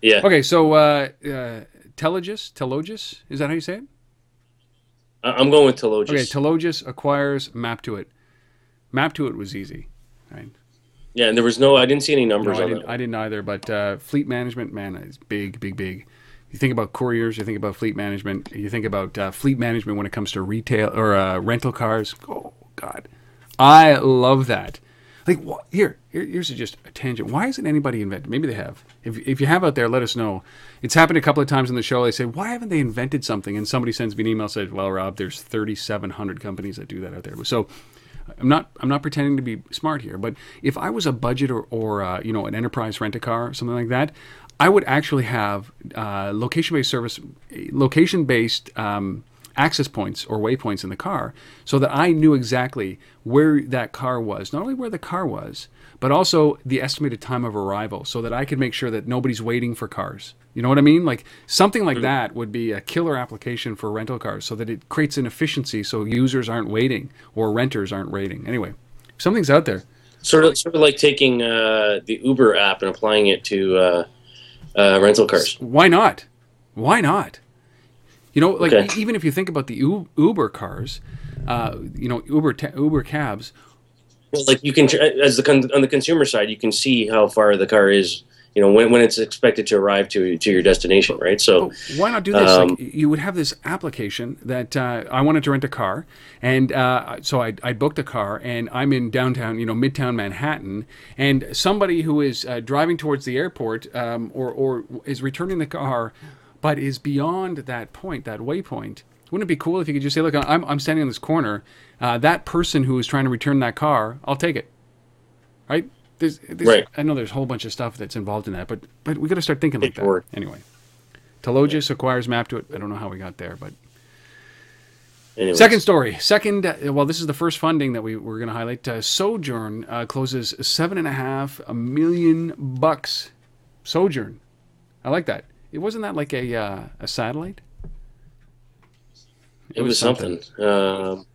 Yeah. Okay, so uh, uh, Telogis, Telogis, is that how you say it? I'm going with Telogis. Okay, Telogis acquires Maptuit. Map to it was easy, right? Yeah, and there was no, I didn't see any numbers no, I on didn't. I didn't either, but uh, fleet management, man, is big, big, big. You think about couriers, you think about fleet management, you think about uh, fleet management when it comes to retail or uh, rental cars. Oh, God. I love that. Like, what, here, here, here's just a tangent. Why hasn't anybody invented? Maybe they have. If, if you have out there, let us know. It's happened a couple of times in the show. I say, why haven't they invented something? And somebody sends me an email says, well, Rob, there's 3,700 companies that do that out there. So I'm not I'm not pretending to be smart here, but if I was a budget or, or uh, you know an enterprise rent a car or something like that, I would actually have uh, location based service, location based. Um, access points or waypoints in the car so that I knew exactly where that car was, not only where the car was, but also the estimated time of arrival so that I could make sure that nobody's waiting for cars. You know what I mean? Like something like mm-hmm. that would be a killer application for rental cars so that it creates an efficiency so users aren't waiting or renters aren't waiting. Anyway, something's out there. Sort of, sort of like taking uh, the Uber app and applying it to uh, uh, rental cars. Why not? Why not? You know, like okay. even if you think about the Uber cars, uh, you know, Uber Uber cabs. Like you can, as the con- on the consumer side, you can see how far the car is. You know, when, when it's expected to arrive to to your destination, right? So why not do this? Um, like, you would have this application that uh, I wanted to rent a car, and uh, so I I booked a car, and I'm in downtown, you know, midtown Manhattan, and somebody who is uh, driving towards the airport um, or or is returning the car but is beyond that point, that waypoint. Wouldn't it be cool if you could just say, look, I'm, I'm standing in this corner. Uh, that person who is trying to return that car, I'll take it. Right? There's, there's, right. I know there's a whole bunch of stuff that's involved in that, but but we got to start thinking like that. Anyway, Telogis acquires Maptuit. I don't know how we got there, but Anyways. Second story. Second, uh, well, this is the first funding that we were going to highlight. Uh, Sojern uh, closes seven and a half a million bucks. Sojern, I like that. It wasn't that like a uh, a satellite. It, it was, was, something. something. Um,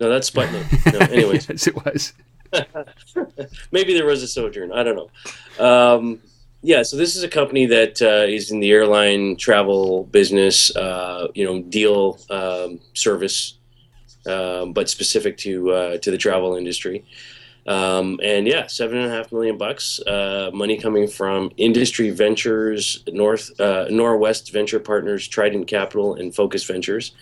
no, that's Sputnik. No, [LAUGHS] anyways, yes, it was. [LAUGHS] Maybe there was a sojourn. I don't know. Um, yeah, so this is a company that uh, is in the airline travel business. Uh, you know, deal um, service, um, but specific to uh, to the travel industry. Um, and yeah, seven and a half million bucks, uh, money coming from Industry Ventures, North uh, Norwest Venture Partners, Trident Capital, and Focus Ventures.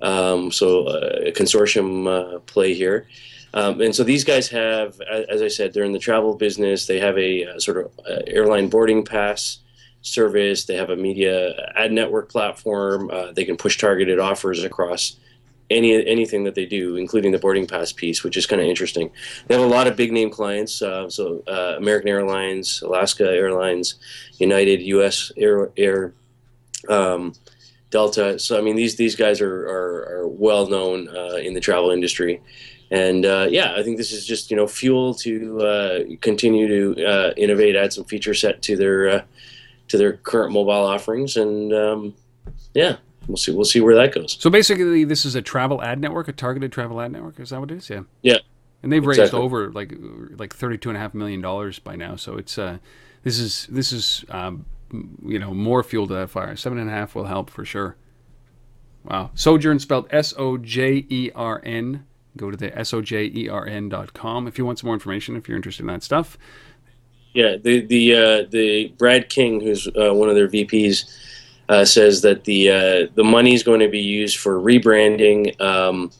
Um, so uh, a consortium uh, play here. Um, and so these guys have, as I said, they're in the travel business. They have a, a sort of uh, airline boarding pass service. They have a media ad network platform. Uh, they can push targeted offers across any anything that they do, including the boarding pass piece, which is kind of interesting. They have a lot of big name clients, uh, so uh, American Airlines, Alaska Airlines, United, U.S. Air, Air um, Delta. So I mean, these these guys are are, are well known uh, in the travel industry. And uh, yeah, I think this is just you know fuel to uh, continue to uh, innovate, add some feature set to their to their current mobile offerings, and um, yeah, we'll see we'll see where that goes. So basically, this is a travel ad network, a targeted travel ad network. Is that what it is? Yeah. Yeah. And they've raised over like like thirty two and a half million dollars by now. So it's uh, this is this is um, you know more fuel to that fire. Seven and a half will help for sure. Wow. Sojern spelled S O J E R N. Go to the S O J E R N dot com if you want some more information. If you're interested in that stuff. Yeah, the the uh, the Brad King, who's uh, one of their VPs, uh, says that the uh, the money is going to be used for rebranding um,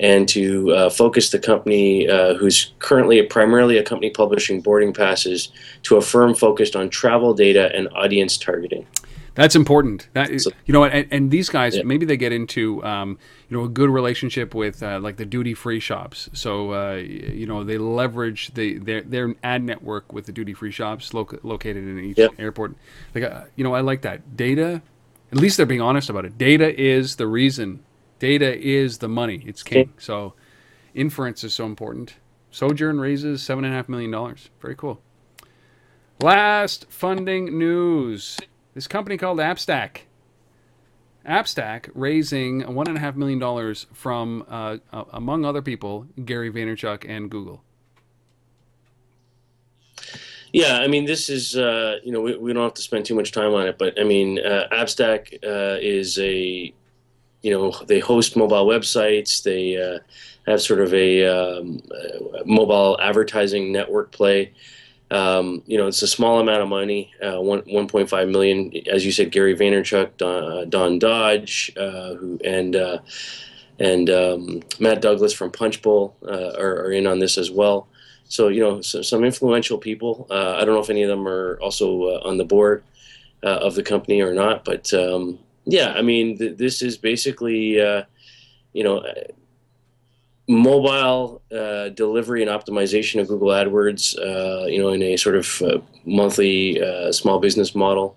and to uh, focus the company, uh, who's currently a, primarily a company publishing boarding passes, to a firm focused on travel data and audience targeting. That's important. That is, So- you know and, and these guys Yeah. maybe they get into um, you know a good relationship with uh, like the duty free shops. So uh, you know they leverage the their their ad network with the duty free shops loc- located in each airport. Like uh, you know I like that data. At least they're being honest about it. Data is the reason. Data is the money. It's king. So inference is so important. Sojern raises seven and a half million dollars. Very cool. Last funding news. This company called AppStack. AppStack raising one and a half million dollars from, uh, among other people, Gary Vaynerchuk and Google. Yeah, I mean, this is uh, you know we, we don't have to spend too much time on it, but I mean, uh, uh, is a you know they host mobile websites. They uh, have sort of a um, mobile advertising network play. Um, you know, it's a small amount of money, uh, one one point five million, as you said. Gary Vaynerchuk, Don, uh, Don Dodge, uh, who and uh, and um, Matt Douglas from Punchbowl uh, are, are in on this as well. So you know, so, some influential people. Uh, I don't know if any of them are also on the board of the company or not, but um, yeah, I mean, th- this is basically you know mobile uh, delivery and optimization of Google AdWords. Uh, you know, in a sort of uh, monthly uh, small business model,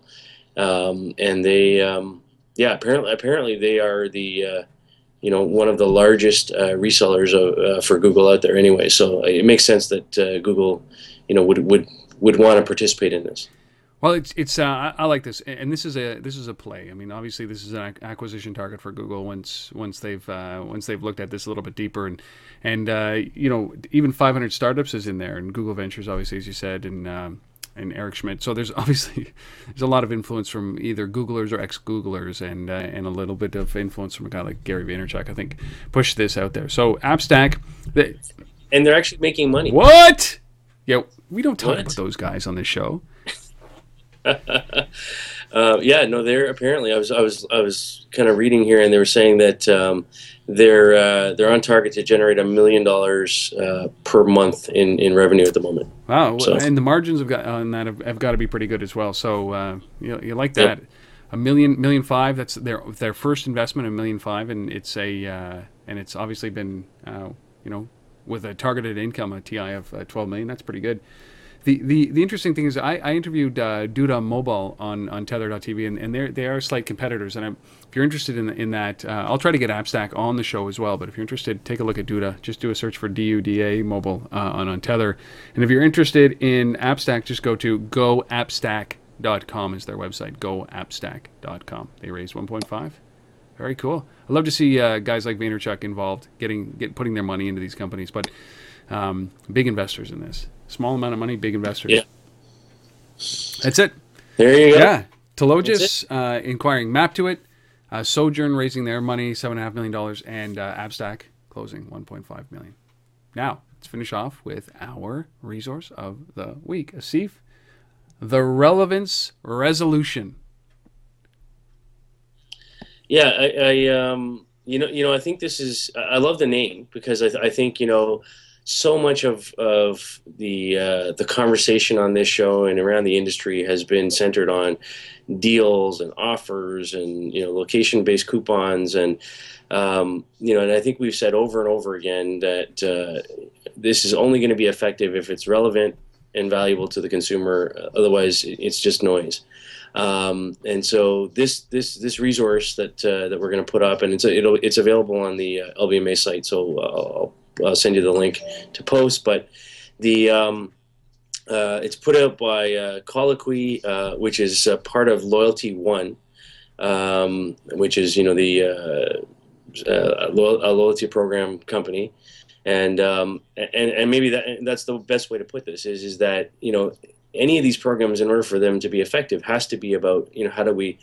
um, and they um, yeah, apparently apparently they are the uh, you know one of the largest uh, resellers of, for Google out there anyway. So it makes sense that Google, you know, would would would want to participate in this. Well, it's it's uh, I, I like this, and this is a this is a play. I mean, obviously, this is an acquisition target for Google once once they've uh, once they've looked at this a little bit deeper, and and uh, you know even 500 startups is in there, and Google Ventures, obviously, as you said, and um, and Eric Schmidt. So there's [LAUGHS] obviously there's a lot of influence from either Googlers or ex-Googlers, and uh, and a little bit of influence from a guy like Gary Vaynerchuk. I think pushed this out there. So AppStack, the, And they're actually making money. what? Yeah, we don't talk What? about those guys on this show. [LAUGHS] Uh, yeah, no, they're apparently. I was I was I was kind of reading here, and they were saying that um, they're uh, they're on target to generate a million dollars uh, per month in, in revenue at the moment. Wow, So- and the margins have got on that have, have got to be pretty good as well. So uh, you, you like Yep. that? A million, million five. That's their their first investment, a million five, and it's a uh, and it's obviously been uh, you know with a targeted income a TI of uh, twelve million. That's pretty good. The, the, interesting thing is I, I interviewed uh, Duda Mobile on, on Tether.tv and, and they're, they are slight competitors. And I'm, if you're interested in, in that uh, I'll try to get AppStack on the show as well. But if you're interested take a look at Duda. Just do a search for D-U-D-A Mobile uh, on, on Tether. And if you're interested in AppStack just go to goappstack.com is their website. goappstack.com they raised 1.5 very cool. I love to see uh, guys like Vaynerchuk involved getting get putting their money into these companies. But um, big investors in this. Small amount of money, big investors. Yeah. That's it. There you go. Yeah. Telogis uh, inquiring Maptuit. Uh, Sojern raising their money, seven and a half million dollars, and uh, AppStack closing 1.5 million. Now let's finish off with our resource of the week. Asif, the relevance resolution. Yeah, I, I um, you know, you know, I think this is. I love the name because I, I think you know, so much of of the uh, the conversation on this show and around the industry has been centered on deals and offers and you know location based coupons and um, you know, and I think we've said over and over again that uh, this is only going to be effective if it's relevant and valuable to the consumer. Otherwise, it's just noise. Um, and so this this this resource that uh, that we're going to put up, and it's it'll, it's available on the uh, LBMA site. So I'll, I'll, send you the link to post. But the um, uh, it's put out by uh, Colloquy, uh, which is part of Loyalty One, um, which is you know the uh, a loyalty program company, and um, and and maybe that that's the best way to put this is is that you know any of these programs in order for them to be effective has to be about you know how do we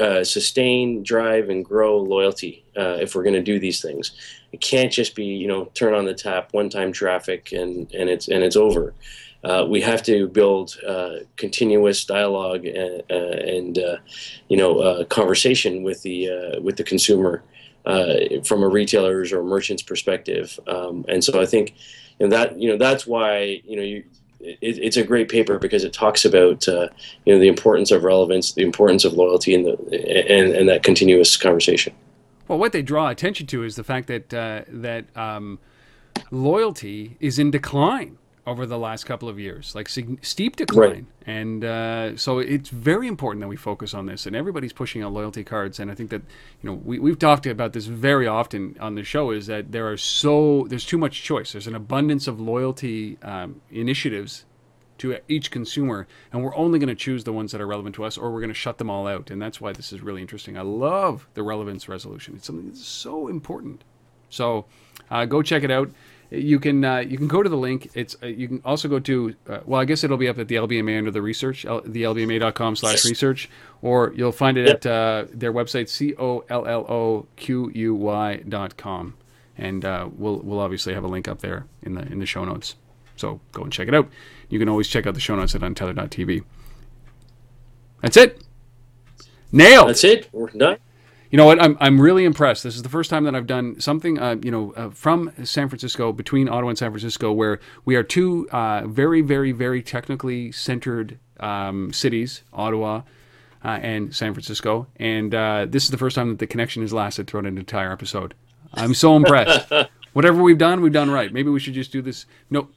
uh, sustain, drive, and grow loyalty uh, if we're going to do these things. It can't just be you know turn on the tap, one-time traffic, and and it's and it's over. Uh, we have to build uh, continuous dialogue and, uh, and uh, you know conversation with the with the consumer uh, from a retailer's or merchant's perspective. Um, and so I think know, that you know that's why you know you, it, it's a great paper because it talks about uh, you know the importance of relevance, the importance of loyalty, and the and, and that continuous conversation. Well, what they draw attention to is the fact that uh, that um, loyalty is in decline over the last couple of years, like steep decline. Right. And uh, so it's very important that we focus on this. And everybody's pushing out loyalty cards. And I think that you know we we've talked about this very often on the show is that there are so there's too much choice. There's an abundance of loyalty um, initiatives to each consumer, and we're only going to choose the ones that are relevant to us, or we're going to shut them all out. And that's why this is really interesting. I love the relevance resolution. It's something that's so important. So uh, go check it out you can uh, you can go to the link. It's uh, you can also go to uh, well, I guess it'll be up at the LBMA under the research, L- the LBMA.com slash research, or you'll find it yep. at uh, their website c o l l o q u y dot com, and uh, we'll we'll obviously have a link up there in the in the show notes. So go and check it out. You can always check out the show notes at untether.tv. That's it. Nailed. That's it. We're done. You know what? I'm, I'm really impressed. This is the first time that I've done something, uh, you know, uh, from San Francisco, between Ottawa and San Francisco, where we are two uh, very, very, very technically centered um, cities, Ottawa uh, and San Francisco. And uh, this is the first time that the connection has lasted throughout an entire episode. I'm so impressed. [LAUGHS] Whatever we've done, we've done right. Maybe we should just do this. No,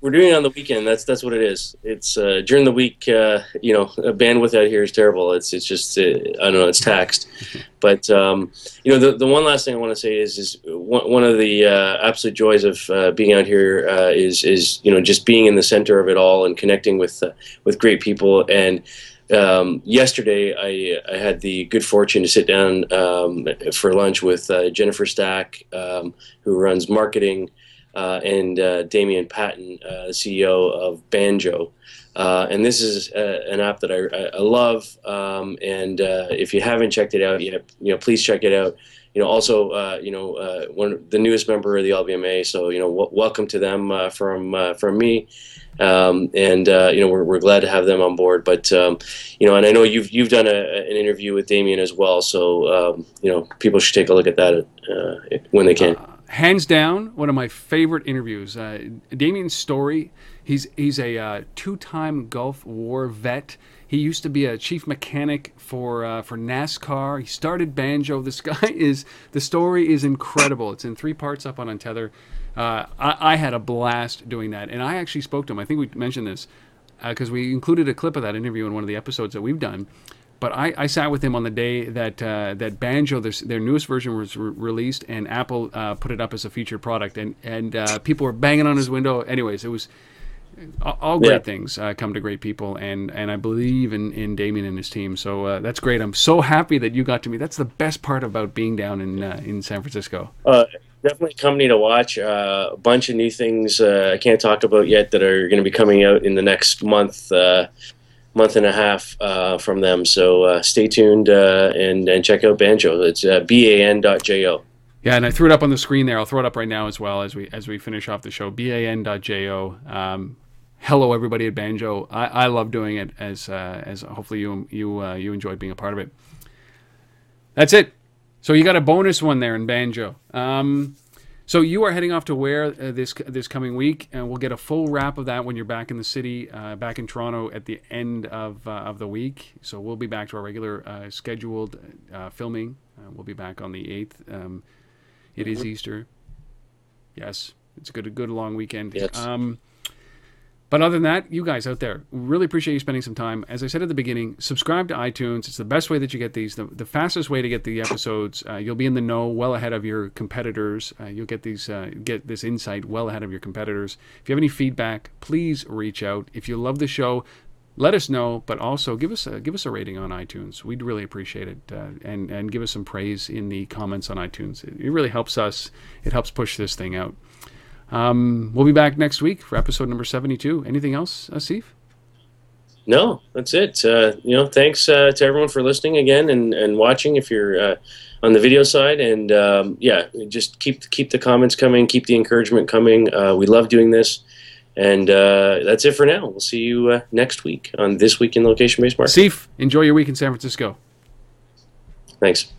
we're doing it on the weekend. That's that's what it is. It's uh, during the week. Uh, you know, bandwidth out here is terrible. It's it's just uh, I don't know. It's taxed. But um, you know, the, the one last thing I want to say is is one, one of the uh, absolute joys of uh, being out here uh, is is you know just being in the center of it all and connecting with with great people. And um, yesterday, I I had the good fortune to sit down um, for lunch with Jennifer Stack, um, who runs marketing uh, and uh, Damien Patton, uh, the CEO of Banjo. Uh, and this is uh, an app that I, I love. Um, and uh, if you haven't checked it out yet, you know, please check it out. You know, also, you know, one the newest member of the LBMA. So, you know, w- welcome to them from from me. Um, and uh, you know we're, we're glad to have them on board. But um, you know, and I know you've you've done a, an interview with Damien as well, so um, you know people should take a look at that uh, when they can hands down, one of my favorite interviews. Uh, Damien Story, he's he's a uh, two-time Gulf War vet. He used to be a chief mechanic for uh, for NASCAR. He started banjo. This [LAUGHS] guy is the story is incredible. It's in three parts up on Untether. Uh, I, I, had a blast doing that, and I actually spoke to him. I think we mentioned this because uh, we included a clip of that interview in one of the episodes that we've done. But I, I sat with him on the day that uh, that Banjo, their, their newest version, was re- released, and Apple uh, put it up as a featured product, and and uh, people were banging on his window. Anyways, it was all, great yeah. things uh, come to great people, and and I believe in in Damien and his team. So uh, that's great. I'm so happy that you got to me. That's the best part about being down in uh, in San Francisco definitely a company to watch. Uh, a bunch of new things uh, I can't talk about yet that are going to be coming out in the next month. Month and a half uh, from them. So uh, stay tuned uh, and and check out Banjo. It's uh, ban.jo. Yeah, and I threw it up on the screen there. I'll throw it up right now as well as we as we finish off the show. ban.jo. Um, hello, everybody at Banjo. I, I love doing it as uh, as hopefully you you uh, you enjoyed being a part of it. That's it. So you got a bonus one there in Banjo. Um, so you are heading off to where uh, this this coming week, and we'll get a full wrap of that when you're back in the city, uh, back in Toronto at the end of uh, of the week. So we'll be back to our regular uh, scheduled uh, filming. Uh, we'll be back on the eighth. Um, it is Easter. Yes, it's a good a good long weekend. Yes. Um, but other than that, you guys out there, really appreciate you spending some time. As I said at the beginning, subscribe to iTunes. It's the best way that you get these, the, the fastest way to get the episodes. Uh, you'll be in the know well ahead of your competitors. Uh, you'll get these, uh, get this insight well ahead of your competitors. If you have any feedback, please reach out. If you love the show, let us know. But also give us a, give us a rating on iTunes. We'd really appreciate it, uh, and and give us some praise in the comments on iTunes. It, it really helps us. It helps push this thing out. Um, we'll be back next week for episode number 72. Anything else, Asif? No, that's it. Uh, you know, thanks uh, to everyone for listening again and, and watching. If you're uh, on the video side, and um, yeah, just keep keep the comments coming, keep the encouragement coming. Uh, we love doing this, and uh, that's it for now. We'll see you uh, next week on this week in location based marketing. Asif, enjoy your week in San Francisco. Thanks.